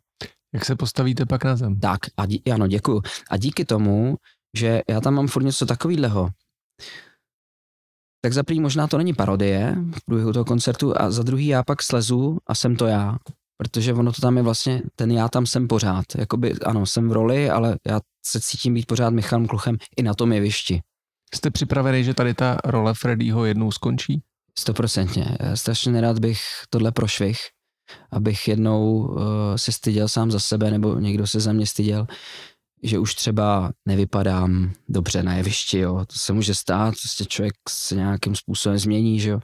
Speaker 1: Jak se postavíte pak na zem?
Speaker 2: Tak, a dí, ano, děkuju. A díky tomu, že já tam mám furt něco takového, tak za prvý možná to není parodie v průběhu toho koncertu a za druhý já pak slezu a jsem to já protože ono to tam je vlastně, ten já tam jsem pořád, jakoby ano, jsem v roli, ale já se cítím být pořád Michalem Kluchem i na tom jevišti.
Speaker 1: Jste připravený, že tady ta role Freddyho jednou skončí?
Speaker 2: Stoprocentně. Strašně nerad bych tohle prošvih, abych jednou uh, se styděl sám za sebe, nebo někdo se za mě styděl že už třeba nevypadám dobře na jevišti, jo. To se může stát, prostě člověk se nějakým způsobem změní, že jo.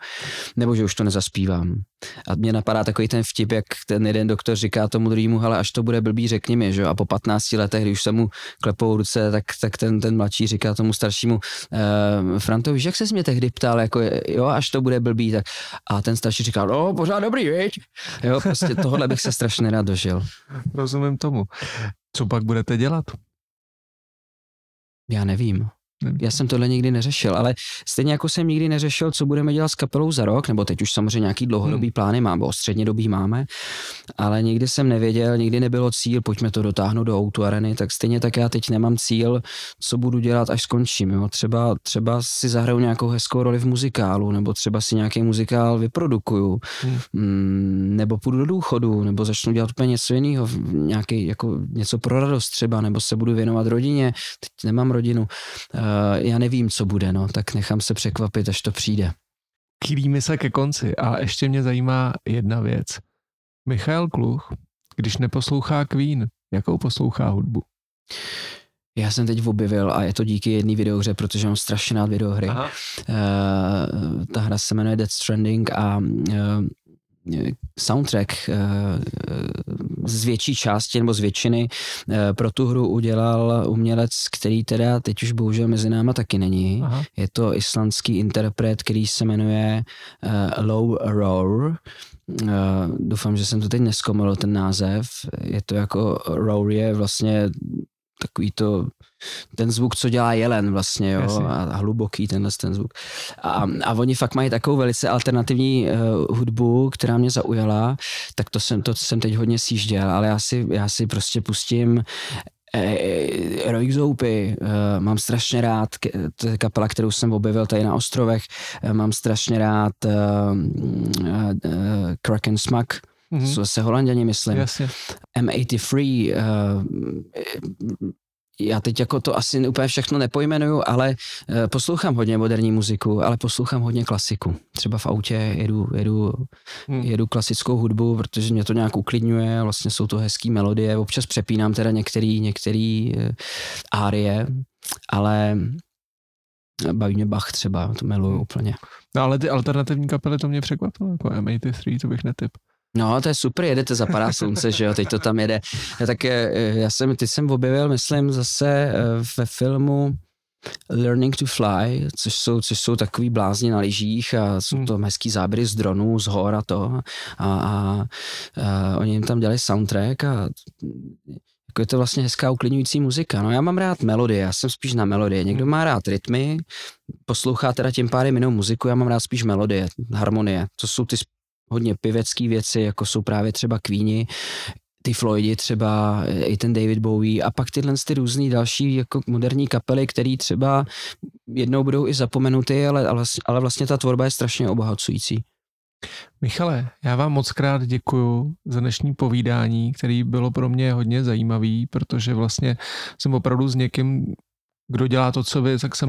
Speaker 2: Nebo že už to nezaspívám. A mě napadá takový ten vtip, jak ten jeden doktor říká tomu druhému, ale až to bude blbý, řekni mi, že jo. A po 15 letech, když už se mu klepou ruce, tak, tak ten, ten mladší říká tomu staršímu, e, Franto, víš, jak se mě tehdy ptal, jako jo, až to bude blbý, tak a ten starší říká, no, pořád dobrý, viď? Jo, prostě tohle bych se strašně rád dožil.
Speaker 1: Rozumím tomu. Co pak budete dělat?
Speaker 2: Já nevím. Já jsem tohle nikdy neřešil, ale stejně jako jsem nikdy neřešil, co budeme dělat s kapelou za rok, nebo teď už samozřejmě nějaký dlouhodobý hmm. plány máme, o střednědobý máme, ale nikdy jsem nevěděl, nikdy nebylo cíl, pojďme to dotáhnout do auto areny, tak stejně tak já teď nemám cíl, co budu dělat, až skončím. Jo. Třeba, třeba si zahraju nějakou hezkou roli v muzikálu, nebo třeba si nějaký muzikál vyprodukuju, hmm. Mm, nebo půjdu do důchodu, nebo začnu dělat úplně něco jiného, nějaký, jako něco pro radost třeba, nebo se budu věnovat rodině, teď nemám rodinu Eh, já nevím, co bude, no, tak nechám se překvapit, až to přijde.
Speaker 1: Kýlíme se ke konci a ještě mě zajímá jedna věc. Michal Kluch, když neposlouchá Queen, jakou poslouchá hudbu?
Speaker 2: Já jsem teď objevil, a je to díky jedné videohře, protože mám strašně rád videohry. Uh, ta hra se jmenuje Death Stranding a uh, soundtrack eh, z větší části nebo z většiny eh, pro tu hru udělal umělec, který teda teď už bohužel mezi náma taky není. Aha. Je to islandský interpret, který se jmenuje eh, Low Roar. Uh, doufám, že jsem to teď neskomil, ten název. Je to jako Roar je vlastně takový to, ten zvuk, co dělá jelen vlastně, jo, a hluboký tenhle ten zvuk. A, a oni fakt mají takovou velice alternativní uh, hudbu, která mě zaujala, tak to jsem, to jsem teď hodně sjížděl, ale já si, já si prostě pustím eh, Roy Zoupy, uh, mám strašně rád, to je kapela, kterou jsem objevil tady na ostrovech, mám strašně rád uh, Kraken Smack, mm-hmm. se holanděni, myslím.
Speaker 1: Jasně.
Speaker 2: M83, uh, já teď jako to asi úplně všechno nepojmenuju, ale uh, poslouchám hodně moderní muziku, ale poslouchám hodně klasiku. Třeba v autě jedu, jedu, hmm. jedu klasickou hudbu, protože mě to nějak uklidňuje, vlastně jsou to hezké melodie, občas přepínám teda některý, některý árie, ale baví mě Bach třeba, to miluju hmm. úplně.
Speaker 1: No ale ty alternativní kapely to mě překvapilo, jako M83, to bych netyp.
Speaker 2: No, to je super, jedete za pará slunce, že jo, teď to tam jede. Já tak eh, já jsem, ty jsem objevil, myslím, zase eh, ve filmu Learning to Fly, což jsou, což jsou takový blázni na lyžích a jsou hmm. to hezký záběry z dronů, z hor a to. A, a, a oni jim tam dělali soundtrack a jako je to vlastně hezká uklidňující muzika. No já mám rád melodie, já jsem spíš na melodie. Někdo má rád rytmy, poslouchá teda tím pádem jinou muziku, já mám rád spíš melodie, harmonie. To jsou ty hodně pěvecký věci, jako jsou právě třeba Queeni, ty Floydi třeba, i ten David Bowie a pak tyhle ty různý další jako moderní kapely, které třeba jednou budou i zapomenuty, ale, ale, ale vlastně ta tvorba je strašně obohacující.
Speaker 1: Michale, já vám moc krát děkuju za dnešní povídání, který bylo pro mě hodně zajímavý, protože vlastně jsem opravdu s někým, kdo dělá to, co vy, tak jsem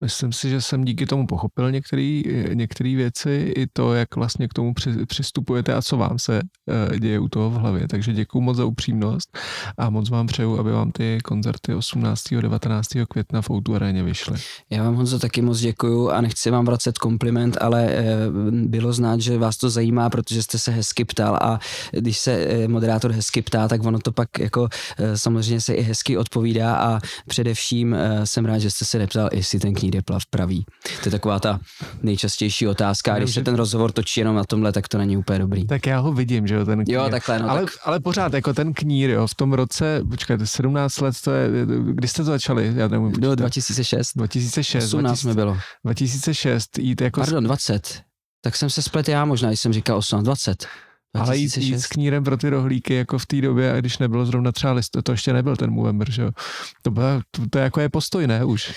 Speaker 1: Myslím si, že jsem díky tomu pochopil některé věci, i to, jak vlastně k tomu při, přistupujete a co vám se uh, děje u toho v hlavě. Takže děkuji moc za upřímnost a moc vám přeju, aby vám ty koncerty 18. a 19. května v Outu aréně vyšly.
Speaker 2: Já vám Honzo taky moc děkuju a nechci vám vracet kompliment, ale uh, bylo znát, že vás to zajímá, protože jste se hezky ptal a když se uh, moderátor hezky ptá, tak ono to pak jako samozřejmě se i hezky odpovídá a především jsem rád, že jste se neptal, jestli ten kníh Deplav praví. To je taková ta nejčastější otázka. A když se ten rozhovor točí jenom na tomhle, tak to není úplně dobrý.
Speaker 1: Tak já ho vidím, že jo, ten knír.
Speaker 2: Jo, takhle, no,
Speaker 1: ale,
Speaker 2: tak...
Speaker 1: ale pořád, jako ten knír, jo, v tom roce, počkejte, 17 let, to je, kdy jste to začali? Já nevím.
Speaker 2: Bylo 2006.
Speaker 1: 2006.
Speaker 2: 18 2000, jsme bylo.
Speaker 1: 2006, jít jako...
Speaker 2: Pardon, 20. Tak jsem se splet já možná, když jsem říkal 18, 20.
Speaker 1: Ale jít, jít s knírem pro ty rohlíky jako v té době, a když nebylo zrovna třeba list, to ještě nebyl ten Movember, že jo? To, bylo, to, to, jako je postoj, ne už?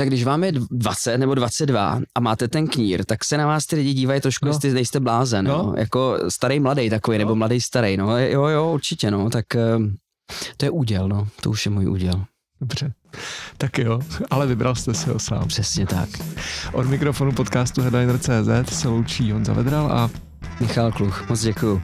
Speaker 2: Tak když vám je 20 nebo 22 a máte ten knír, tak se na vás ty lidi dívají trošku, no. jestli nejste blázen, no. no. jako starý mladý takový, no. nebo mladý starý, no jo, jo, určitě, no, tak ehm, to je úděl, no, to už je můj úděl.
Speaker 1: Dobře. Tak jo, ale vybral jste si ho sám.
Speaker 2: Přesně tak.
Speaker 1: Od mikrofonu podcastu Headliner.cz se loučí Honza Vedral a
Speaker 2: Michal Kluch. Moc děkuju.